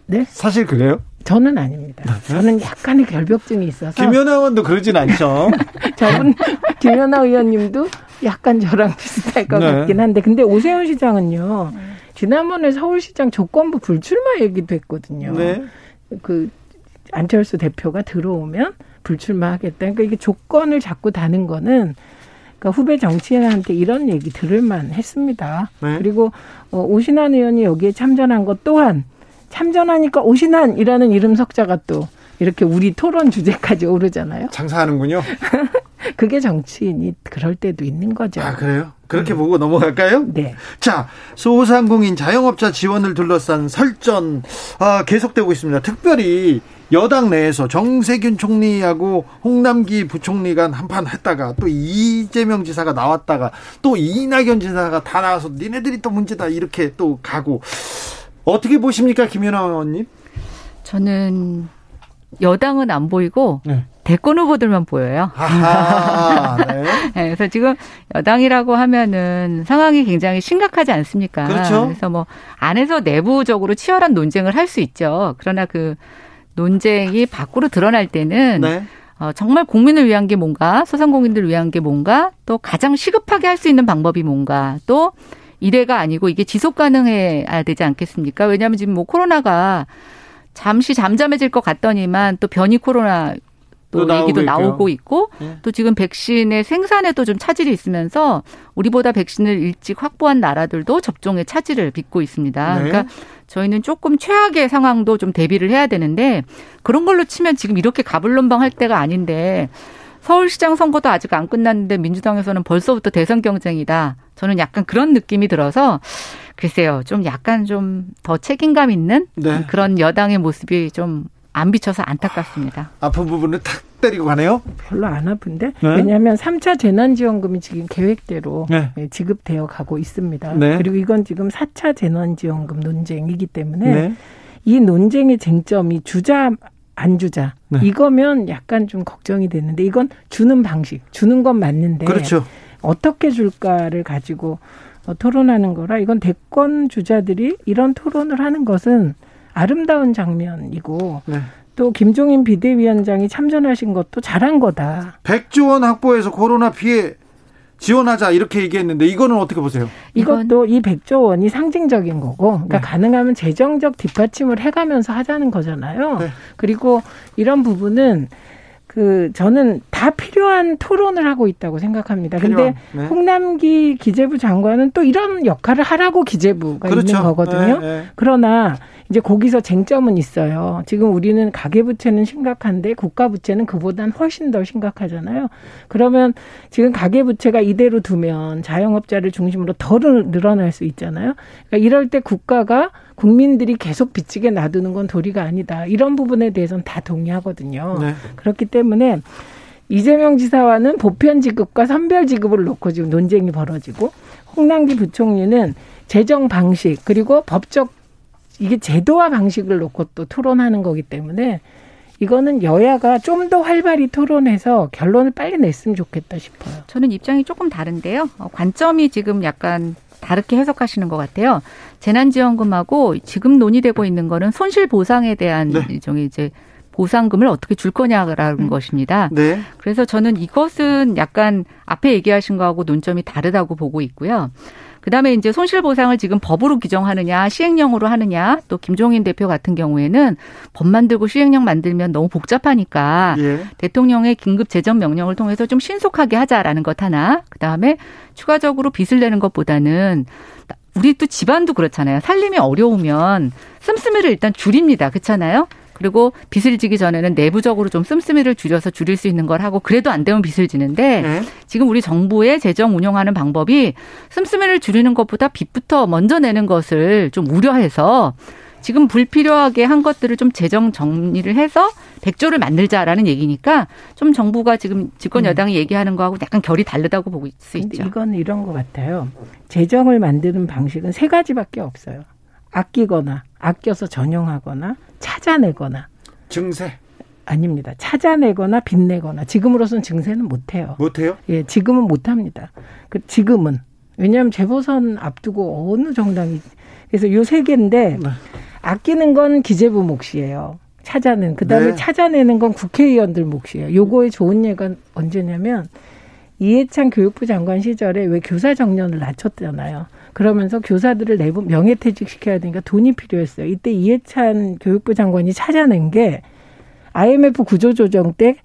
네 사실 그래요? 저는 아닙니다. 저는 약간의 결벽증이 있어서 김연아 의원도 그러진 않죠. 저분 김연아 의원님도 약간 저랑 비슷할 것 네. 같긴 한데 근데 오세훈 시장은요. 지난번에 서울시장 조건부 불출마 얘기도 했거든요. 네. 그 안철수 대표가 들어오면 불출마하겠다. 그러니까 이게 조건을 자꾸 다는 거는 그러니까 후배 정치인한테 이런 얘기 들을 만 했습니다. 네. 그리고 어, 오신환 의원이 여기에 참전한 것 또한 참전하니까 오신환이라는 이름 석자가 또 이렇게 우리 토론 주제까지 오르잖아요. 장사하는군요. 그게 정치인이 그럴 때도 있는 거죠. 아 그래요? 그렇게 보고 넘어갈까요? 네. 자, 소상공인 자영업자 지원을 둘러싼 설전 아, 계속되고 있습니다. 특별히 여당 내에서 정세균 총리하고 홍남기 부총리가 한판 했다가 또 이재명 지사가 나왔다가 또 이낙연 지사가 다 나와서 니네들이 또 문제다 이렇게 또 가고 어떻게 보십니까 김연아 의원님? 저는 여당은 안 보이고 네. 대권 후보들만 보여요. 아하, 네. 네, 그래서 지금 여당이라고 하면은 상황이 굉장히 심각하지 않습니까? 그렇죠. 그래서 뭐 안에서 내부적으로 치열한 논쟁을 할 수 있죠. 그러나 그 논쟁이 밖으로 드러날 때는 네. 어, 정말 국민을 위한 게 뭔가, 소상공인들을 위한 게 뭔가, 또 가장 시급하게 할 수 있는 방법이 뭔가, 또 이래가 아니고 이게 지속 가능해야 되지 않겠습니까? 왜냐하면 지금 뭐 코로나가 잠시 잠잠해질 것 같더니만 또 변이 코로나 또, 또 나오고 얘기도 있고요. 나오고 있고 네. 또 지금 백신의 생산에도 좀 차질이 있으면서 우리보다 백신을 일찍 확보한 나라들도 접종에 차질을 빚고 있습니다. 네. 그러니까 저희는 조금 최악의 상황도 좀 대비를 해야 되는데 그런 걸로 치면 지금 이렇게 가불론방 할 때가 아닌데 서울시장 선거도 아직 안 끝났는데 민주당에서는 벌써부터 대선 경쟁이다. 저는 약간 그런 느낌이 들어서 글쎄요. 좀 약간 좀 더 책임감 있는 네. 그런 여당의 모습이 좀 안 비쳐서 안타깝습니다. 아픈 부분을 탁 때리고 가네요. 별로 안 아픈데 네. 왜냐하면 3차 재난지원금이 지금 계획대로 네. 예, 지급되어 가고 있습니다. 네. 그리고 이건 지금 4차 재난지원금 논쟁이기 때문에 네. 이 논쟁의 쟁점이 주자 안 주자. 네. 이거면 약간 좀 걱정이 되는데 이건 주는 방식, 주는 건 맞는데 그렇죠. 어떻게 줄까를 가지고 어, 토론하는 거라 이건 대권 주자들이 이런 토론을 하는 것은 아름다운 장면이고 네. 또 김종인 비대위원장이 참전하신 것도 잘한 거다. 100조 원 확보해서 코로나 피해 지원하자 이렇게 얘기했는데 이거는 어떻게 보세요? 이것도 이 100조 원이 상징적인 거고 그러니까 네. 가능하면 재정적 뒷받침을 해가면서 하자는 거잖아요. 네. 그리고 이런 부분은 그 저는 다 필요한 토론을 하고 있다고 생각합니다. 근데 네. 홍남기 기재부 장관은 또 이런 역할을 하라고 기재부가 그렇죠. 있는 거거든요. 네, 네. 그러나 이제 거기서 쟁점은 있어요. 지금 우리는 가계부채는 심각한데 국가부채는 그보단 훨씬 더 심각하잖아요. 그러면 지금 가계부채가 이대로 두면 자영업자를 중심으로 더 늘어날 수 있잖아요. 그러니까 이럴 때 국가가 국민들이 계속 빚지게 놔두는 건 도리가 아니다. 이런 부분에 대해서는 다 동의하거든요. 네. 그렇기 때문에 이재명 지사와는 보편 지급과 선별 지급을 놓고 지금 논쟁이 벌어지고 홍남기 부총리는 재정 방식 그리고 법적 이게 제도와 방식을 놓고 또 토론하는 거기 때문에 이거는 여야가 좀 더 활발히 토론해서 결론을 빨리 냈으면 좋겠다 싶어요. 저는 입장이 조금 다른데요. 어, 관점이 지금 약간 다르게 해석하시는 것 같아요. 재난지원금하고 지금 논의되고 있는 거는 손실 보상에 대한 네. 일종의 이제 보상금을 어떻게 줄 거냐라는 음. 것입니다. 네. 그래서 저는 이것은 약간 앞에 얘기하신 거하고 논점이 다르다고 보고 있고요. 그다음에 이제 손실 보상을 지금 법으로 규정하느냐 시행령으로 하느냐 또 김종인 대표 같은 경우에는 법 만들고 시행령 만들면 너무 복잡하니까 예. 대통령의 긴급 재정 명령을 통해서 좀 신속하게 하자라는 것 하나 그다음에 추가적으로 빚을 내는 것보다는 우리 또 집안도 그렇잖아요. 살림이 어려우면 씀씀이를 일단 줄입니다. 그렇잖아요. 그리고 빚을 지기 전에는 내부적으로 좀 씀씀이를 줄여서 줄일 수 있는 걸 하고 그래도 안 되면 빚을 지는데 네. 지금 우리 정부의 재정 운영하는 방법이 씀씀이를 줄이는 것보다 빚부터 먼저 내는 것을 좀 우려해서 지금 불필요하게 한 것들을 좀 재정 정리를 해서 백조를 만들자라는 얘기니까 좀 정부가 지금 집권 음. 여당이 음. 얘기하는 거하고 약간 결이 다르다고 보고 수 있죠. 이건 이런 것 같아요. 재정을 만드는 방식은 세 가지밖에 없어요. 아끼거나 아껴서 전용하거나 찾아내거나 증세 아닙니다. 찾아내거나 빚내거나 지금으로선 증세는 못해요. 못해요? 예, 지금은 못합니다. 그 지금은 왜냐하면 재보선 앞두고 어느 정당이 그래서 요 세 개인데 네. 아끼는 건 기재부 몫이에요. 찾아낸 그다음에 네. 찾아내는 건 국회의원들 몫이에요. 요거의 좋은 예가 언제냐면 이해찬 교육부 장관 시절에 왜 교사 정년을 낮췄잖아요. 그러면서 교사들을 내부 명예퇴직 시켜야 되니까 돈이 필요했어요. 이때 이해찬 교육부 장관이 찾아낸 게 IMF 구조조정 때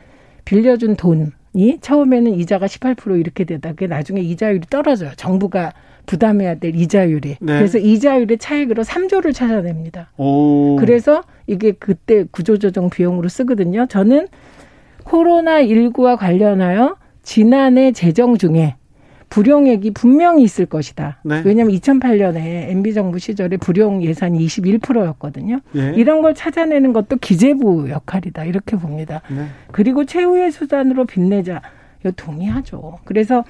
빌려준 돈이 처음에는 이자가 18% 이렇게 되다가 나중에 이자율이 떨어져요. 정부가 부담해야 될 이자율이. 네. 그래서 이자율의 차익으로 3조를 찾아냅니다. 오. 그래서 이게 그때 구조조정 비용으로 쓰거든요. 저는 코로나 19와 관련하여 지난해 재정 중에 불용액이 분명히 있을 것이다. 네. 왜냐하면 2008년에 MB 정부 시절에 불용 예산이 21%였거든요. 예. 이런 걸 찾아내는 것도 기재부 역할이다 이렇게 봅니다. 네. 그리고 최후의 수단으로 빚내자. 이거 동의하죠. 그래서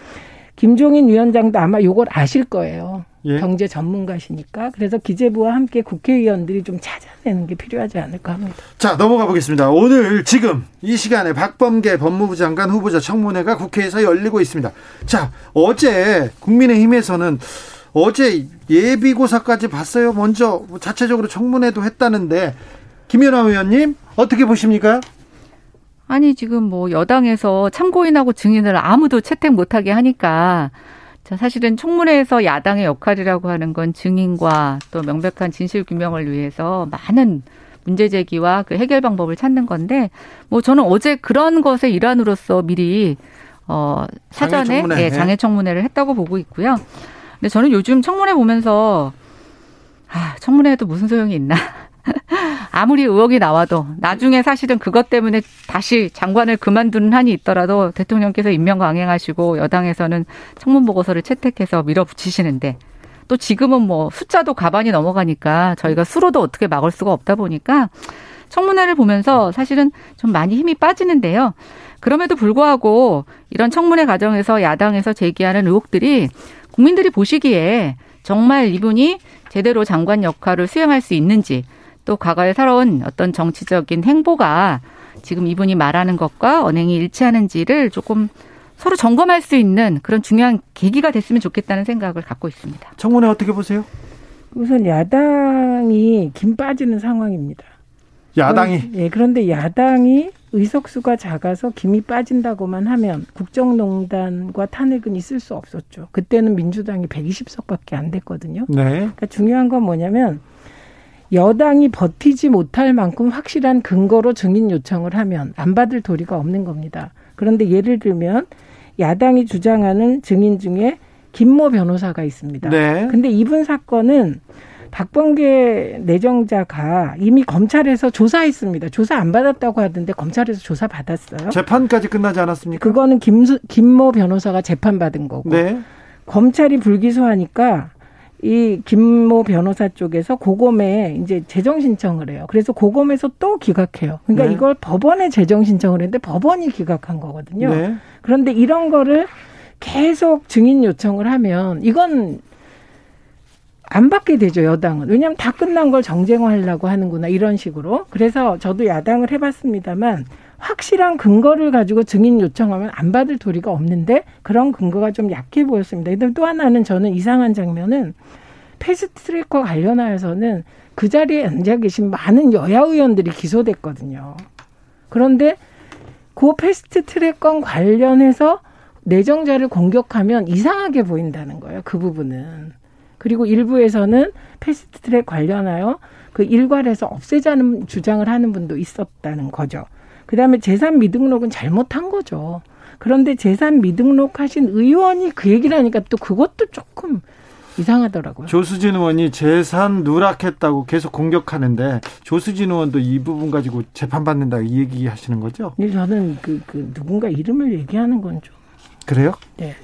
김종인 위원장도 아마 요걸 아실 거예요. 예. 경제 전문가시니까. 그래서 기재부와 함께 국회의원들이 좀 찾아내는 게 필요하지 않을까 합니다. 자, 넘어가 보겠습니다. 오늘 지금 이 시간에 박범계 법무부 장관 후보자 청문회가 국회에서 열리고 있습니다. 자, 어제 국민의힘에서는 어제 예비고사까지 봤어요. 먼저 자체적으로 청문회도 했다는데 김연아 의원님 어떻게 보십니까? 아니 지금 뭐 여당에서 참고인하고 증인을 아무도 채택 못하게 하니까 자 사실은 청문회에서 야당의 역할이라고 하는 건 증인과 또 명백한 진실 규명을 위해서 많은 문제 제기와 그 해결 방법을 찾는 건데 뭐 저는 어제 그런 것의 일환으로서 미리 어 사전에 장애 청문회. 예, 장애 청문회를 했다고 보고 있고요. 근데 저는 요즘 청문회 보면서 아 청문회에도 무슨 소용이 있나 아무리 의혹이 나와도 나중에 사실은 그것 때문에 다시 장관을 그만두는 한이 있더라도 대통령께서 임명 강행하시고 여당에서는 청문 보고서를 채택해서 밀어붙이시는데 또 지금은 뭐 숫자도 가반이 넘어가니까 저희가 수로도 어떻게 막을 수가 없다 보니까 청문회를 보면서 사실은 좀 많이 힘이 빠지는데요. 그럼에도 불구하고 이런 청문회 과정에서 야당에서 제기하는 의혹들이 국민들이 보시기에 정말 이분이 제대로 장관 역할을 수행할 수 있는지 또 과거에 살아온 어떤 정치적인 행보가 지금 이분이 말하는 것과 언행이 일치하는지를 조금 서로 점검할 수 있는 그런 중요한 계기가 됐으면 좋겠다는 생각을 갖고 있습니다. 청문회 어떻게 보세요? 우선 야당이 김 빠지는 상황입니다. 야당이 예, 그런데 야당이 의석수가 작아서 김이 빠진다고만 하면 국정농단과 탄핵은 있을 수 없었죠. 그때는 민주당이 120석밖에 안 됐거든요. 네. 그러니까 중요한 건 뭐냐면 여당이 버티지 못할 만큼 확실한 근거로 증인 요청을 하면 안 받을 도리가 없는 겁니다. 그런데 예를 들면 야당이 주장하는 증인 중에 김모 변호사가 있습니다. 네. 근데 이분 사건은 박범계 내정자가 이미 검찰에서 조사했습니다. 조사 안 받았다고 하던데 검찰에서 조사 받았어요. 재판까지 끝나지 않았습니까? 그거는 김수, 김모 변호사가 재판 받은 거고 네. 검찰이 불기소하니까 이 김모 변호사 쪽에서 고검에 이제 재정 신청을 해요. 그래서 고검에서 또 기각해요. 그러니까 네. 이걸 법원에 재정 신청을 했는데 법원이 기각한 거거든요. 네. 그런데 이런 거를 계속 증인 요청을 하면 이건 안 받게 되죠, 여당은. 왜냐하면 다 끝난 걸 정쟁화하려고 하는구나, 이런 식으로. 그래서 저도 야당을 해봤습니다만, 확실한 근거를 가지고 증인 요청하면 안 받을 도리가 없는데, 그런 근거가 좀 약해 보였습니다. 근데 또 하나는 저는 이상한 장면은, 패스트 트랙과 관련하여서는 그 자리에 앉아 계신 많은 여야 의원들이 기소됐거든요. 그런데 그 패스트 트랙과 관련해서 내정자를 공격하면 이상하게 보인다는 거예요. 그 부분은. 그리고 일부에서는 패스트 트랙 관련하여 그 일괄해서 없애자는 주장을 하는 분도 있었다는 거죠. 그 다음에 재산 미등록은 잘못한 거죠. 그런데 재산 미등록 하신 의원이 그 얘기를 하니까 또 그것도 조금 이상하더라고요. 조수진 의원이 재산 누락했다고 계속 공격하는데 조수진 의원도 이 부분 가지고 재판 받는다 이 얘기 하시는 거죠? 근데 저는 그, 그 누군가 이름을 얘기하는 건 좀. 그래요? 네.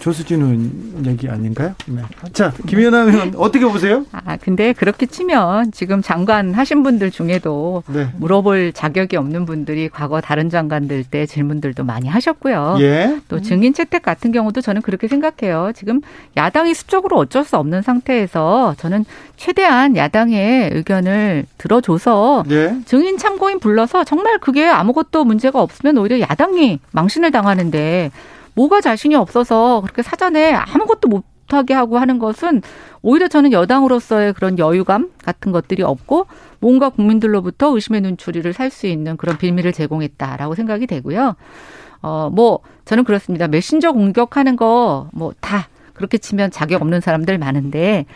조수진 의원 얘기 아닌가요? 네. 자, 김연아 의원 어떻게 보세요? 아, 근데 그렇게 치면 지금 장관 하신 분들 중에도 네. 물어볼 자격이 없는 분들이 과거 다른 장관들 때 질문들도 많이 하셨고요. 예. 또 증인 채택 같은 경우도 저는 그렇게 생각해요. 지금 야당이 수적으로 어쩔 수 없는 상태에서 저는 최대한 야당의 의견을 들어줘서 예. 증인 참고인 불러서 정말 그게 아무것도 문제가 없으면 오히려 야당이 망신을 당하는데 뭐가 자신이 없어서 그렇게 사전에 아무것도 못 하게 하고 하는 것은 오히려 저는 여당으로서의 그런 여유감 같은 것들이 없고 뭔가 국민들로부터 의심의 눈초리를 살 수 있는 그런 빌미를 제공했다라고 생각이 되고요. 어, 뭐, 저는 그렇습니다. 메신저 공격하는 거, 뭐, 다 그렇게 치면 자격 없는 사람들 많은데,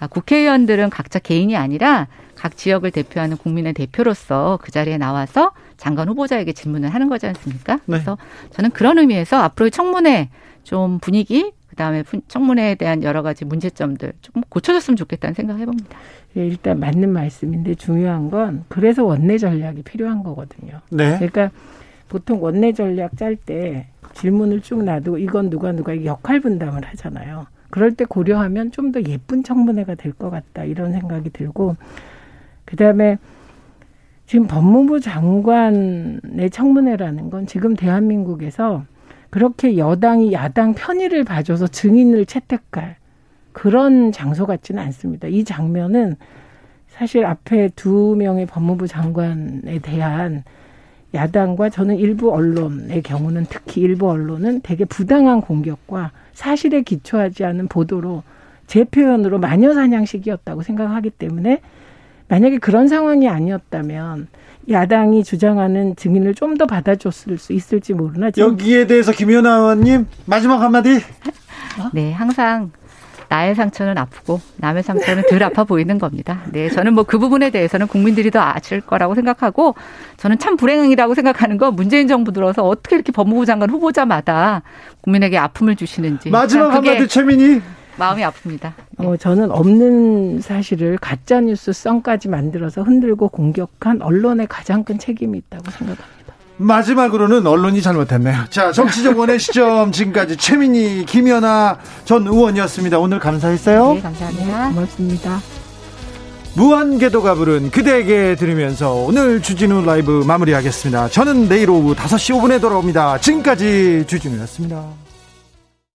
아, 국회의원들은 각자 개인이 아니라 각 지역을 대표하는 국민의 대표로서 그 자리에 나와서 장관 후보자에게 질문을 하는 거지 않습니까? 네. 그래서 저는 그런 의미에서 앞으로의 청문회 좀 분위기, 그 다음에 청문회에 대한 여러 가지 문제점들 조금 고쳐졌으면 좋겠다는 생각 해 봅니다. 예, 일단 맞는 말씀인데 중요한 건 그래서 원내 전략이 필요한 거거든요. 네. 그러니까 보통 원내 전략 짤 때 질문을 쭉 놔두고 이건 누가 누가 역할 분담을 하잖아요. 그럴 때 고려하면 좀 더 예쁜 청문회가 될 것 같다 이런 생각이 들고 그다음에 지금 법무부 장관의 청문회라는 건 지금 대한민국에서 그렇게 여당이 야당 편의를 봐줘서 증인을 채택할 그런 장소 같지는 않습니다. 이 장면은 사실 앞에 두 명의 법무부 장관에 대한 야당과 저는 일부 언론의 경우는 특히 일부 언론은 되게 부당한 공격과 사실에 기초하지 않은 보도로 제 표현으로 마녀사냥식이었다고 생각하기 때문에 만약에 그런 상황이 아니었다면 야당이 주장하는 증인을 좀 더 받아줬을 수 있을지 모르나 지금 여기에 대해서 김연아 의원님 마지막 한마디. 네, 항상 나의 상처는 아프고 남의 상처는 덜 아파 보이는 겁니다. 네, 저는 뭐 그 부분에 대해서는 국민들이 더 아실 거라고 생각하고 저는 참 불행이라고 생각하는 건 문재인 정부 들어서 어떻게 이렇게 법무부 장관 후보자마다 국민에게 아픔을 주시는지 마지막 한마디 최민희. 마음이 아픕니다. 네. 어, 저는 없는 사실을 가짜 뉴스 성까지 만들어서 흔들고 공격한 언론의 가장 큰 책임이 있다고 생각합니다. 마지막으로는 언론이 잘못했네요. 자, 정치적 원의 시점 지금까지 최민희, 김연아 전 의원이었습니다. 오늘 감사했어요. 네, 감사합니다. 고맙습니다. 무한궤도가 부른 그대에게 들으면서 오늘 주진우 라이브 마무리하겠습니다. 저는 내일 오후 5시 5분에 돌아옵니다. 지금까지 주진우였습니다.